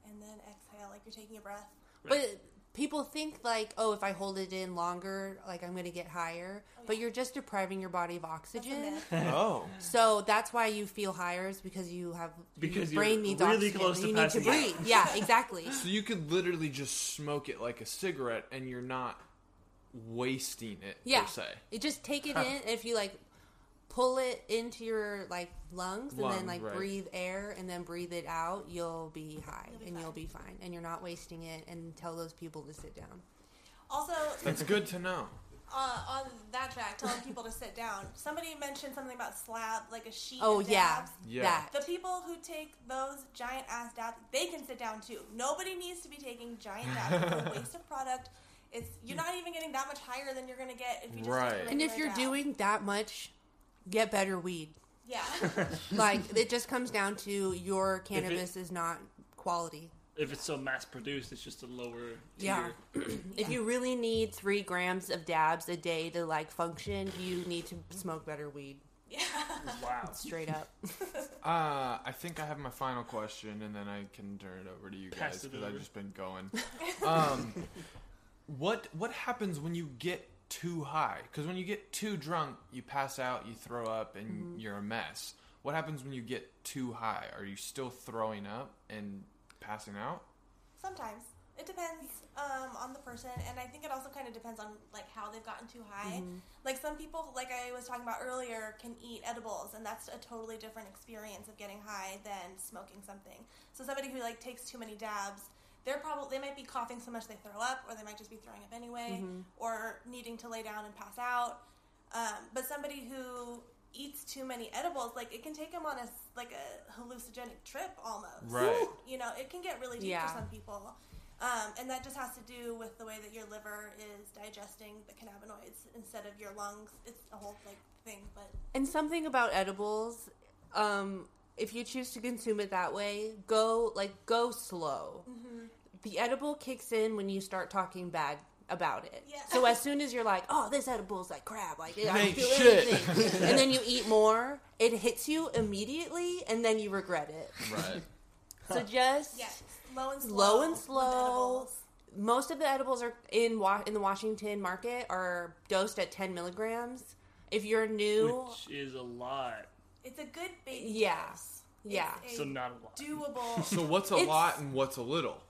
And then exhale like you're taking a breath. But people think like, oh, if I hold it in longer, like I'm going to get higher. But you're just depriving your body of oxygen. Oh. So that's why you feel higher is because you have Because your brain you're needs really oxygen. close to you need to passing out. breathe. Yeah, exactly. So you could literally just smoke it like a cigarette and you're not wasting it Yeah. per se. It just take it in. If you like pull it into your like lungs and then like right. breathe air and then breathe it out, you'll be high You'll be and fine. you'll be fine. And you're not wasting it. And tell those people to sit down. Also, That's good to know. uh, on that track, telling people to sit down. Somebody mentioned something about slab, like a sheet. Oh of yeah, dabs. Yeah. that. The people who take those giant ass dabs, they can sit down too. Nobody needs to be taking giant dabs. It's a waste of product. It's you're not even getting that much higher than you're gonna get if you just Right. take And if you're dab. doing that much, get better weed. yeah, Like it just comes down to your cannabis is not quality. If it's so mass produced, it's just a lower Yeah. tier. If you really need three grams of dabs a day to like function, you need to smoke better weed. yeah. Wow. Straight up. Uh, I think I have my final question, and then I can turn it over to you Pass guys because I've just been going. Um, what what happens when you get too high? Because when you get too drunk, you pass out, you throw up, and Mm-hmm. you're a mess. What happens when you get too high? Are you still throwing up and passing out? Sometimes it depends um, on the person, and I think it also kind of depends on like how they've gotten too high. Like some people, like I was talking about earlier, can eat edibles, and that's a totally different experience of getting high than smoking something. So somebody who like takes too many dabs, they're probably they might be coughing so much they throw up, or they might just be throwing up anyway, Mm-hmm. or needing to lay down and pass out. Um, but somebody who eats too many edibles, like it can take them on a s- like a hallucinogenic trip almost. Right. You know, it can get really deep Yeah. for some people. Um, and that just has to do with the way that your liver is digesting the cannabinoids instead of your lungs. It's a whole like thing, but And something about edibles, um, if you choose to consume it that way, go like go slow. Mm-hmm. The edible kicks in when you start talking bad about it. Yeah. So as soon as you're like, "Oh, this edible is like crap," like I don't feel shit. anything, and then you eat more, it hits you immediately, and then you regret it. Right. So just yeah, low and slow. Low and slow. most of the edibles are in wa- in the Washington market are dosed at 10 milligrams. If you're new, Which is a lot. It's a good baby Yeah. dose. Yeah. So not a lot. doable. So what's a It's- lot and what's a little?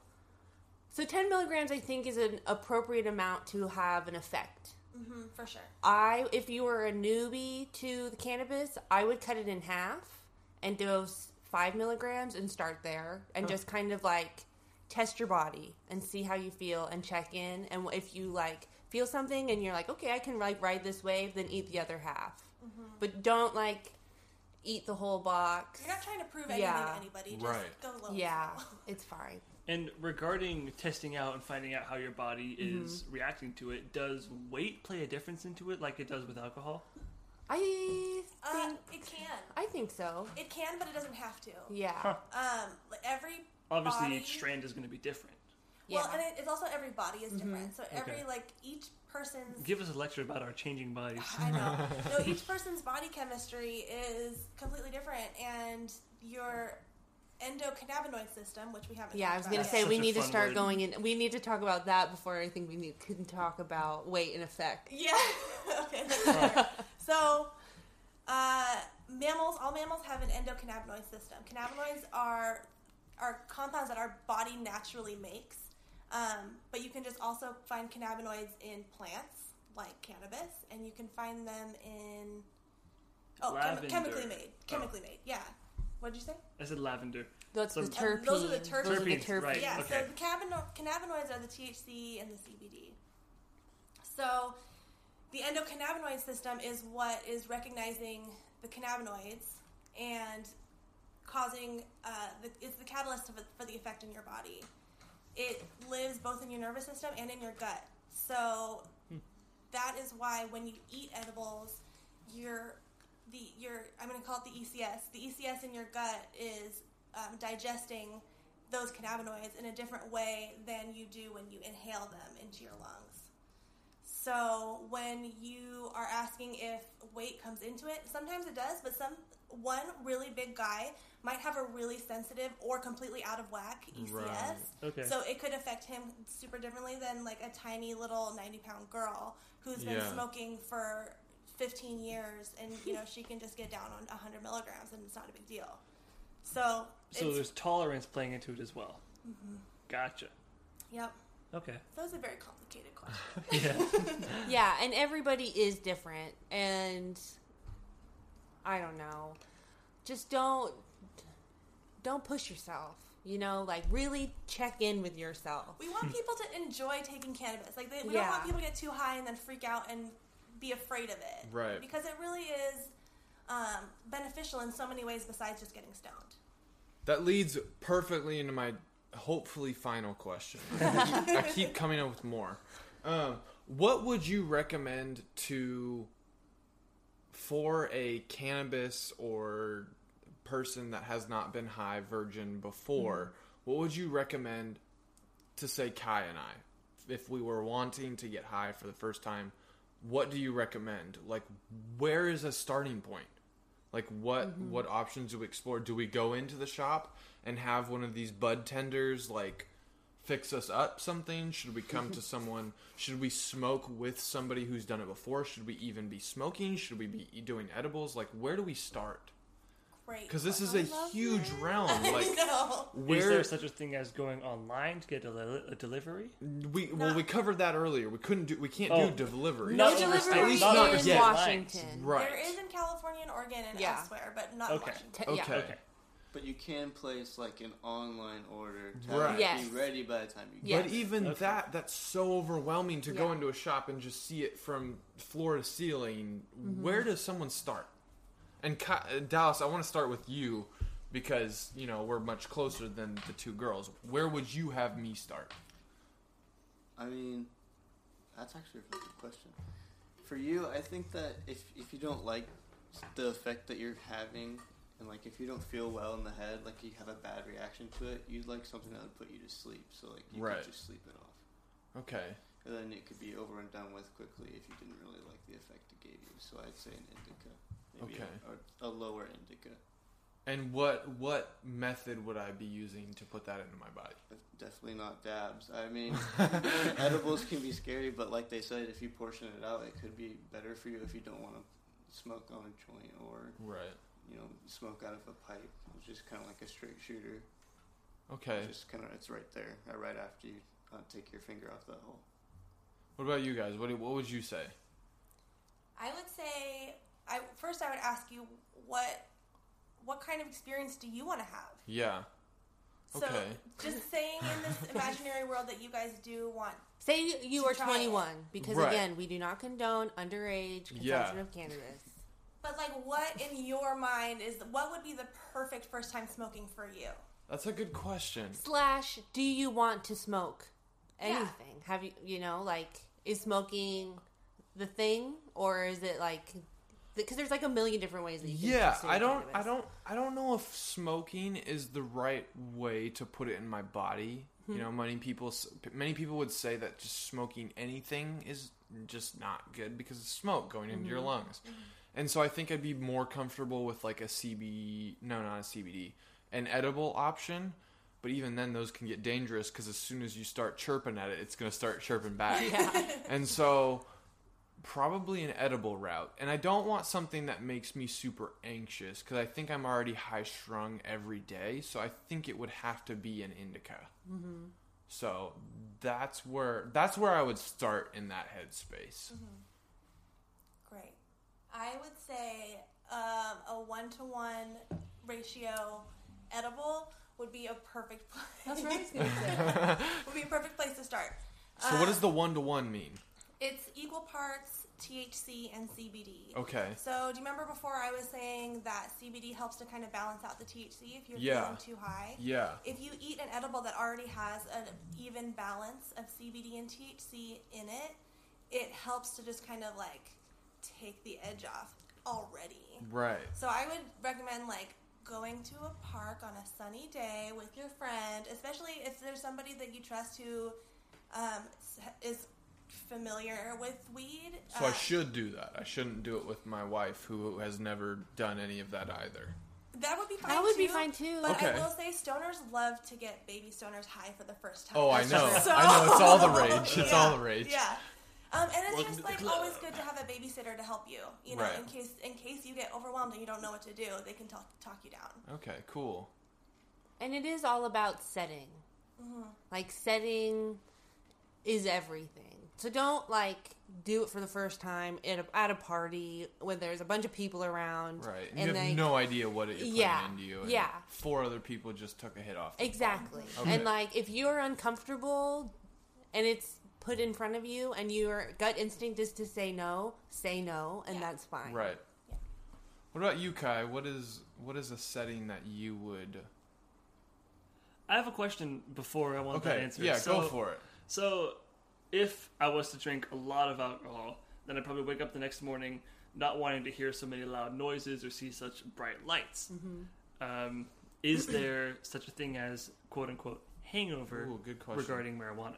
So 10 milligrams I think is an appropriate amount to have an effect. Mhm, for sure. I, if you were a newbie to the cannabis, I would cut it in half and dose five milligrams and start there and just kind of like test your body and see how you feel and check in. And if you like feel something and you're like, okay, I can like ride this wave, then eat the other half. But don't like eat the whole box. You're not trying to prove anything Yeah. to anybody. Just Right. go low. Yeah, it's fine. And regarding testing out and finding out how your body Mm-hmm. is reacting to it, does weight play a difference into it like it does with alcohol? I Uh, think it can. I think so. It can, but it doesn't have to. Yeah. Huh. Um, every Obviously, body, each strand is going to be different. Well, Yeah. Mm-hmm. and it, it's also every body is different. So every Okay. like each person's Give us a lecture about our changing bodies. I know. No, each person's body chemistry is completely different, and your endocannabinoid system, which we haven't. Yeah, I was gonna say we need to start word. going in. We need to talk about that before I think we need, can talk about weight and effect. Yeah. okay. That's so, uh, mammals, all mammals have an endocannabinoid system. Cannabinoids are are compounds that our body naturally makes, um, but you can just also find cannabinoids in plants like cannabis, and you can find them in oh chem- chemically made, Oh. chemically made. Yeah. What did you say? I said lavender. That's So- the Um, terpenes. those are the terpenes. Those are the Terpenes, right. Yeah, okay. so the cannabino- cannabinoids are the THC and the CBD. So the endocannabinoid system is what is recognizing the cannabinoids and causing uh, the, it's the catalyst of for the effect in your body. It lives both in your nervous system and in your gut. So that is why when you eat edibles, your the your I'm going to call it the ECS. The ECS in your gut is um, digesting those cannabinoids in a different way than you do when you inhale them into your lungs. So when you are asking if weight comes into it, sometimes it does, but some one really big guy might have a really sensitive or completely out of whack ECS. Right. Okay. So it could affect him super differently than like a tiny little 90 pound girl who's been Yeah. smoking for 15 years and you know she can just get down on 100 milligrams and it's not a big deal. So, So it's, there's tolerance playing into it as well. Mm-hmm. Gotcha. yep. Okay. That was a very complicated question. Yeah. Yeah, and everybody is different, and I don't know. Just don't don't push yourself. You know, like really check in with yourself. We want people to enjoy taking cannabis. Like they, we don't want people to get too high and then freak out and be afraid of it. Right. Because it really is um, beneficial in so many ways besides just getting stoned. That leads perfectly into my hopefully final question. I keep, coming up with more. Um, what would you recommend to for a cannabis or person that has not been high virgin before? What would you recommend to say Kai and I if we were wanting to get high for the first time? What do you recommend? Like, where is a starting point? Like what mm-hmm. what options do we explore? Do we go into the shop and have one of these bud tenders like fix us up something? Should we come to someone? Should we smoke with somebody who's done it before? Should we even be smoking? Should we be doing edibles? Like where do we start? Great. Because this is a huge it. realm. Like no. Is where there such a thing as going online to get a, li- a delivery? we well we covered that earlier. We couldn't do we can't Oh. do delivery. No delivery at least not in yet. Washington. Right. There is in California and Oregon and Yeah. elsewhere, but not Okay. Washington. Te- yeah. Okay. Okay. But you can place like an online order to Right. Yes. be ready by the time you Yes. get But even Okay. that, that's so overwhelming to go into a shop and just see it from floor to ceiling. Mm-hmm. Where does someone start? And Ki- uh, Dallas, I want to start with you because you know we're much closer than the two girls. Where would you have me start? I mean, that's actually a really good question. For you, I think that if if you don't like the effect that you're having, and like if you don't feel well in the head, like you have a bad reaction to it, you'd like something that would put you to sleep. So like you Right. could just sleep it off, Okay. and then it could be over and done with quickly if you didn't really like the effect it gave you. So I'd say an indica, maybe Okay. a, a, a lower indica. And what what method would I be using to put that into my body? Definitely not dabs. I mean, edibles can be scary, but like they said, if you portion it out, it could be better for you if you don't want to smoke on a joint or Right. you know smoke out of a pipe, which is kind of like a straight shooter. Okay. Just kind of it's right there, uh, right after you uh, take your finger off that hole. What about you guys? What do- what would you say? I would say, I first I would ask you what what kind of experience do you want to have? Yeah. So Okay. just saying in this imaginary world that you guys do want. Say you, you To are try 21 because Right. again, we do not condone underage consumption Yeah. of cannabis. But like, what in your mind is what would be the perfect first time smoking for you? That's a good question. Slash, do you want to smoke Yeah. anything? Have you, you know, like, is smoking the thing, or is it like, because there's like a million different ways that you can. Yeah, I don't, cannabis. I don't, I don't know if smoking is the right way to put it in my body. You hmm. know, many people, many people would say that just smoking anything is just not good because it's smoke going into your mm-hmm. lungs. Mm-hmm. And so I think I'd be more comfortable with like a CBD, no, not a CBD, an edible option. But even then, those can get dangerous because as soon as you start chirping at it, it's going to start chirping back. And so, probably an edible route. And I don't want something that makes me super anxious because I think I'm already high strung every day. So I think it would have to be an indica. Mm-hmm. So that's where that's where I would start in that headspace. Great. I would say um, a one to one ratio edible would be a perfect place. That's what I was gonna say. would be a perfect place to start. So what does the one to one mean? It's equal parts THC and CBD. Okay. So, do you remember before I was saying that CBD helps to kind of balance out the THC if you're Yeah. feeling too high? Yeah. If you eat an edible that already has an even balance of CBD and THC in it, it helps to just kind of like take the edge off already. Right. So I would recommend like going to a park on a sunny day with your friend, especially if there's somebody that you trust who um, is familiar with weed. So I Uh, should do that. I shouldn't do it with my wife who has never done any of that either. That would be fine. That would too, be fine, too. But Okay. I will say, stoners love to get baby stoners high for the first time. Oh, I know. So- I know. It's all the rage. It's Yeah, all the rage. Yeah. Um, and it's Welcome just like club. always good to have a babysitter to help you. You know, Right. in case in case you get overwhelmed and you don't know what to do, they can talk talk you down. Okay. Cool. And it is all about setting. Mm-hmm. Like setting is everything. So don't like do it for the first time at a, at a party when there's a bunch of people around. Right. And, And you have like, no idea what it you're putting Yeah, into you. And yeah. Four other people just took a hit off. the Exactly. Okay. And like if you're uncomfortable and it's put in front of you and your gut instinct is to say no, say no and Yeah. that's fine. Right. Yeah. What about you, Kai? What is what is a setting that you would? I have a question before I want that Okay. answer. Yeah. So- go for it. So, if I was to drink a lot of alcohol, then I'd probably wake up the next morning not wanting to hear so many loud noises or see such bright lights. Mm-hmm. Um, is there such a thing as quote unquote hangover Ooh, good regarding marijuana?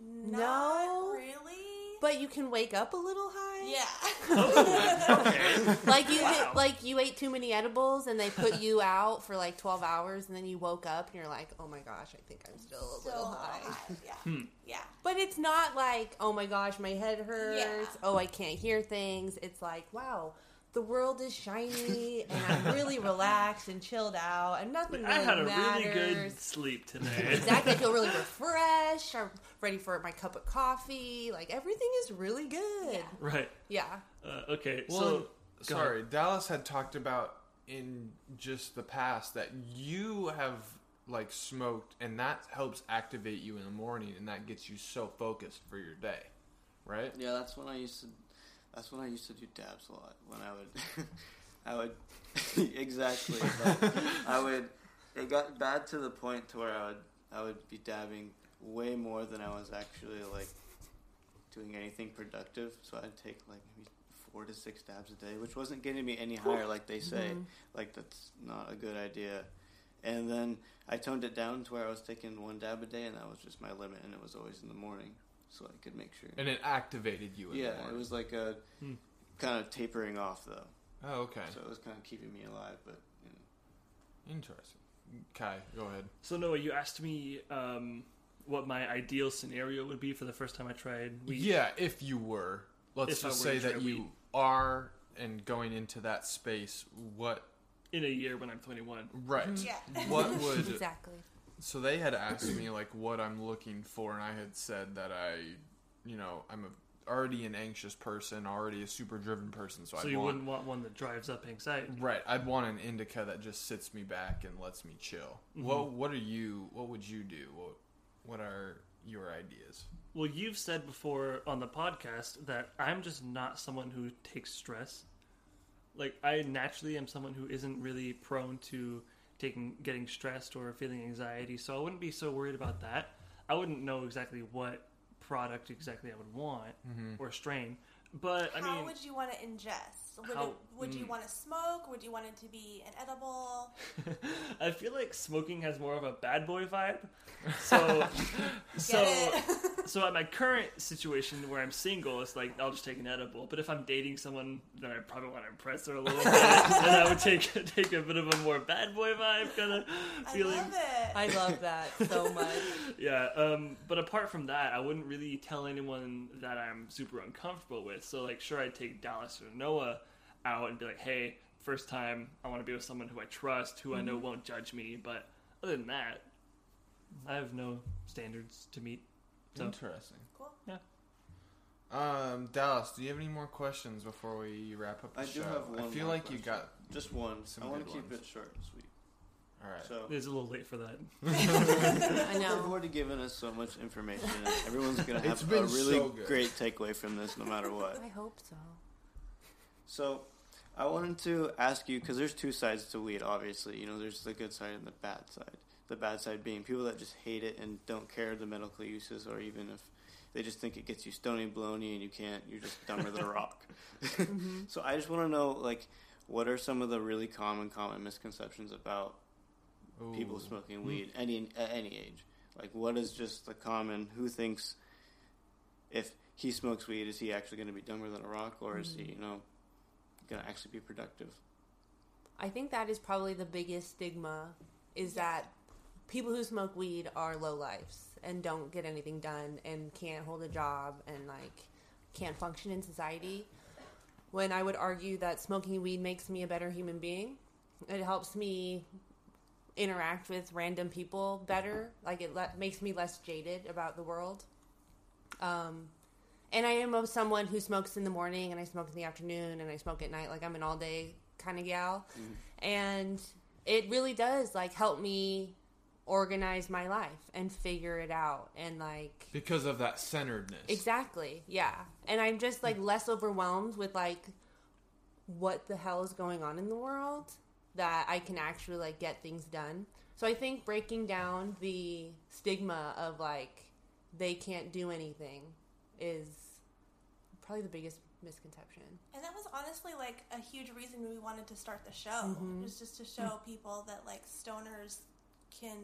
Not No. really. But you can wake up a little high. yeah. Okay. Like you Wow. hit, like you ate too many edibles and they put you out for like 12 hours and then you woke up and you're like, "Oh my gosh, I think I'm still a Still little high." high. Yeah. Hmm. Yeah. But it's not like, "Oh my gosh, my head hurts. Yeah. Oh, I can't hear things." It's like, "Wow, the world is shiny and I'm really relaxed and chilled out and nothing really I had a matters." really good sleep today. Exactly. I feel really refreshed. I'm ready for my cup of coffee. Like everything is really good. Yeah. right. Yeah. Uh, okay. Well, so, go sorry, Dallas had talked about in just the past that you have like smoked and that helps activate you in the morning and that gets you so focused for your day, right? Yeah, that's when I used to. That's when I used to do dabs a lot. When I would, I would exactly. But I would. It got bad to the point to where I would. I would be dabbing way more than I was actually like doing anything productive. So I'd take like maybe four to six dabs a day, which wasn't getting me any higher, like they say. Mm-hmm. Like that's not a good idea. And then I toned it down to where I was taking one dab a day, and that was just my limit, and it was always in the morning, so I could make sure. And it activated you in the yeah, it was like a Hmm. kind of tapering off though, Oh, okay. so it was kind of keeping me alive. But you know. Interesting. Kai, go ahead. So Noah, you asked me um, what my ideal scenario would be for the first time I tried weed. Yeah, if you were, let's If just were say that you weed. are and going into that space, what in a year when I'm 21. right? Yeah. What would Exactly. So they had asked me like what I'm looking for, and I had said that I, you know, I'm a, already an anxious person, already a super driven person, so, So I you want wouldn't want one that drives up anxiety. right. I'd want an indica that just sits me back and lets me chill. Mm-hmm. What What are you? What would you do? What What are your ideas? Well, you've said before on the podcast that I'm just not someone who takes stress. Like I naturally am someone who isn't really prone to taking getting stressed or feeling anxiety, so I wouldn't be so worried about that. I wouldn't know exactly what product exactly I would want mm-hmm. or strain, but I How mean, would you want to ingest? Would, How- it, would you mm. want to smoke? Would you want it to be an edible? I feel like smoking has more of a bad boy vibe. So, so, it? so at my current situation where I'm single, it's like I'll just take an edible. But if I'm dating someone, then I probably want to impress her a little bit, and I would take take a bit of a more bad boy vibe kind of feeling. I feeling. love it. I love that so much. Yeah. Um, but apart from that, I wouldn't really tell anyone that I'm super uncomfortable with. So like, sure, I'd take Dallas or Noah out and be like, hey, first time I want to be with someone who I trust, who I know won't judge me. But other than that, I have no standards to meet. So Interesting. Cool. Yeah. Um, Dallas, do you have any more questions before we wrap up the I show? I do have one. I feel more like you got. just one. some I want to keep ones. it short and sweet. All right. So it's a little late for that. I know. They've already given us so much information. Everyone's gonna It's have been a really so great takeaway from this, no matter what. I hope so. So, I wanted to ask you because there's two sides to weed. Obviously, you know, there's the good side and the bad side. The bad side being people that just hate it and don't care the medical uses, or even if they just think it gets you stony baloney and you can't, you're just dumber than a rock. Mm-hmm. So I just want to know, like, what are some of the really common, common misconceptions about people smoking hmm. weed any at any age? Like, what is just the common? Who thinks if he smokes weed, is he actually going to be dumber than a rock, or is he, hmm. you know, going to actually be productive? I think that is probably the biggest stigma is that people who smoke weed are low lives and don't get anything done and can't hold a job and like can't function in society. When I would argue that smoking weed makes me a better human being, it helps me interact with random people better. Like it le- makes me less jaded about the world. Um, and I am someone who smokes in the morning and I smoke in the afternoon and I smoke at night. Like I'm an all day kind of gal. Mm-hmm. And it really does like help me organize my life and figure it out and like Because of that centeredness. Exactly. Yeah. And I'm just like less overwhelmed with like what the hell is going on in the world that I can actually like get things done. So I think breaking down the stigma of like they can't do anything is probably the biggest misconception. And that was honestly like a huge reason we wanted to start the show. Mm-hmm. It was just to show people that like stoners can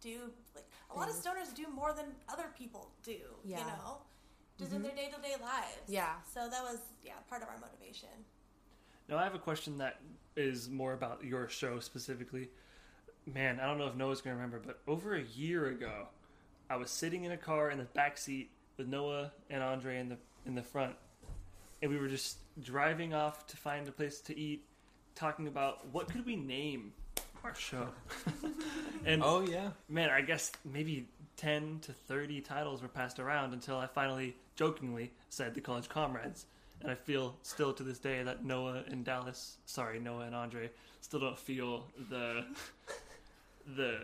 do like a lot of stoners do more than other people do. You Yeah. Mm-hmm. know, just in their day to day lives. Yeah. So that was yeah part of our motivation. Now I have a question that is more about your show specifically. Man, I don't know if Noah's gonna remember, but over a year ago, I was sitting in a car in the back seat with Noah and Andre in the in the front, and we were just driving off to find a place to eat, talking about what could we name our show. and Oh yeah. man, I guess maybe 10 to 30 titles were passed around until I finally jokingly said the college comrades. and I feel still to this day that Noah and Dallas, sorry, Noah and Andre, still don't feel the the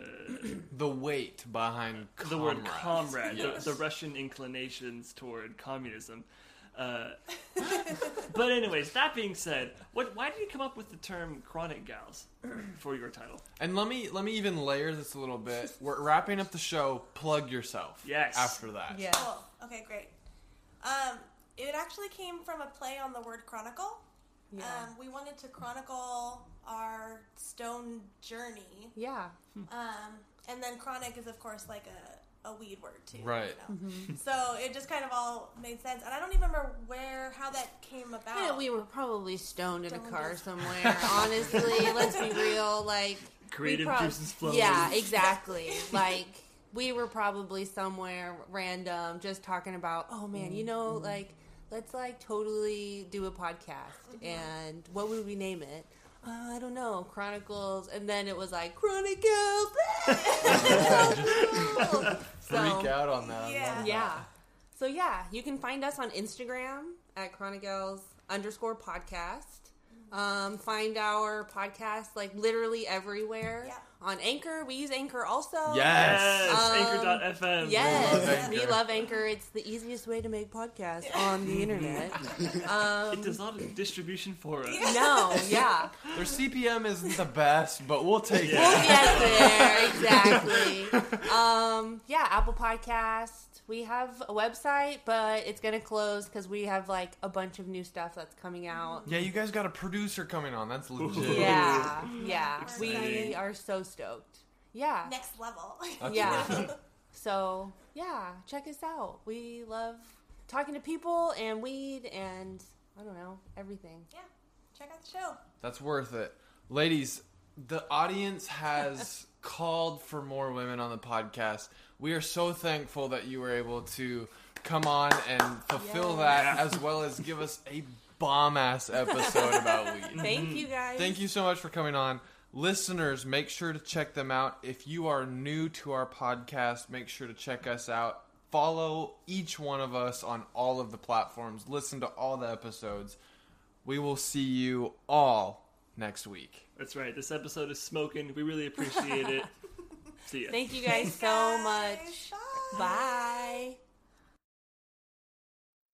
The weight behind the word comrade. comrade, Yes. the, the Russian inclinations toward communism. Uh, but anyways, that being said, what why did you come up with the term chronic gals for your title? And let me let me even layer this a little bit. We're wrapping up the show. Plug yourself. Yes. After that. Yeah. Oh, okay, great. Um, it actually came from a play on the word chronicle. Yeah. Um, we wanted to chronicle our stone journey. yeah. Um, and then chronic is, of course, like a, a weed word, too. Right. you know? Mm-hmm. So it just kind of all made sense. And I don't even remember where, how that came about. Yeah, we were probably stoned in a car as- somewhere. Honestly, let's be real. Like Creative prob- juices flowing. Yeah, exactly. like we were probably somewhere random, just talking about. Oh man, you know, mm-hmm. like let's like totally do a podcast, mm-hmm. and what would we name it? Uh, I don't know, Chronic Gals, and then it was like Chronicles. so, Freak out on that. Yeah. yeah. So yeah, you can find us on Instagram at Chronicles underscore podcast. Um, find our podcast like literally everywhere. Yeah. On Anchor, we use Anchor also. Yes. Yes, Um, Anchor.fm. Yes, We love Anchor. we love Anchor. It's the easiest way to make podcasts on the internet. Um, It does not have distribution for us. no, yeah, Their CPM isn't the best, but we'll take Yeah. we'll it. get there exactly. Um, yeah, Apple Podcast. We have a website, but it's gonna close because we have like a bunch of new stuff that's coming out. Yeah, you guys got a producer coming on. That's legit. Yeah, yeah, we are so stoked. Yeah, Next level. That's yeah. legit. So yeah, check us out. We love talking to people and weed and I don't know everything. yeah. Check out the show. That's worth it. Ladies, the audience has called for more women on the podcast. We are so thankful that you were able to come on and fulfill that as well as give us a bomb ass episode about weed. Thank you guys. Thank you so much for coming on. Listeners, make sure to check them out. If you are new to our podcast, make sure to check us out. Follow each one of us on all of the platforms. Listen to all the episodes. We will see you all next week. That's right. This episode is smoking. We really appreciate it. See ya. Thank you guys so much. Bye. Bye.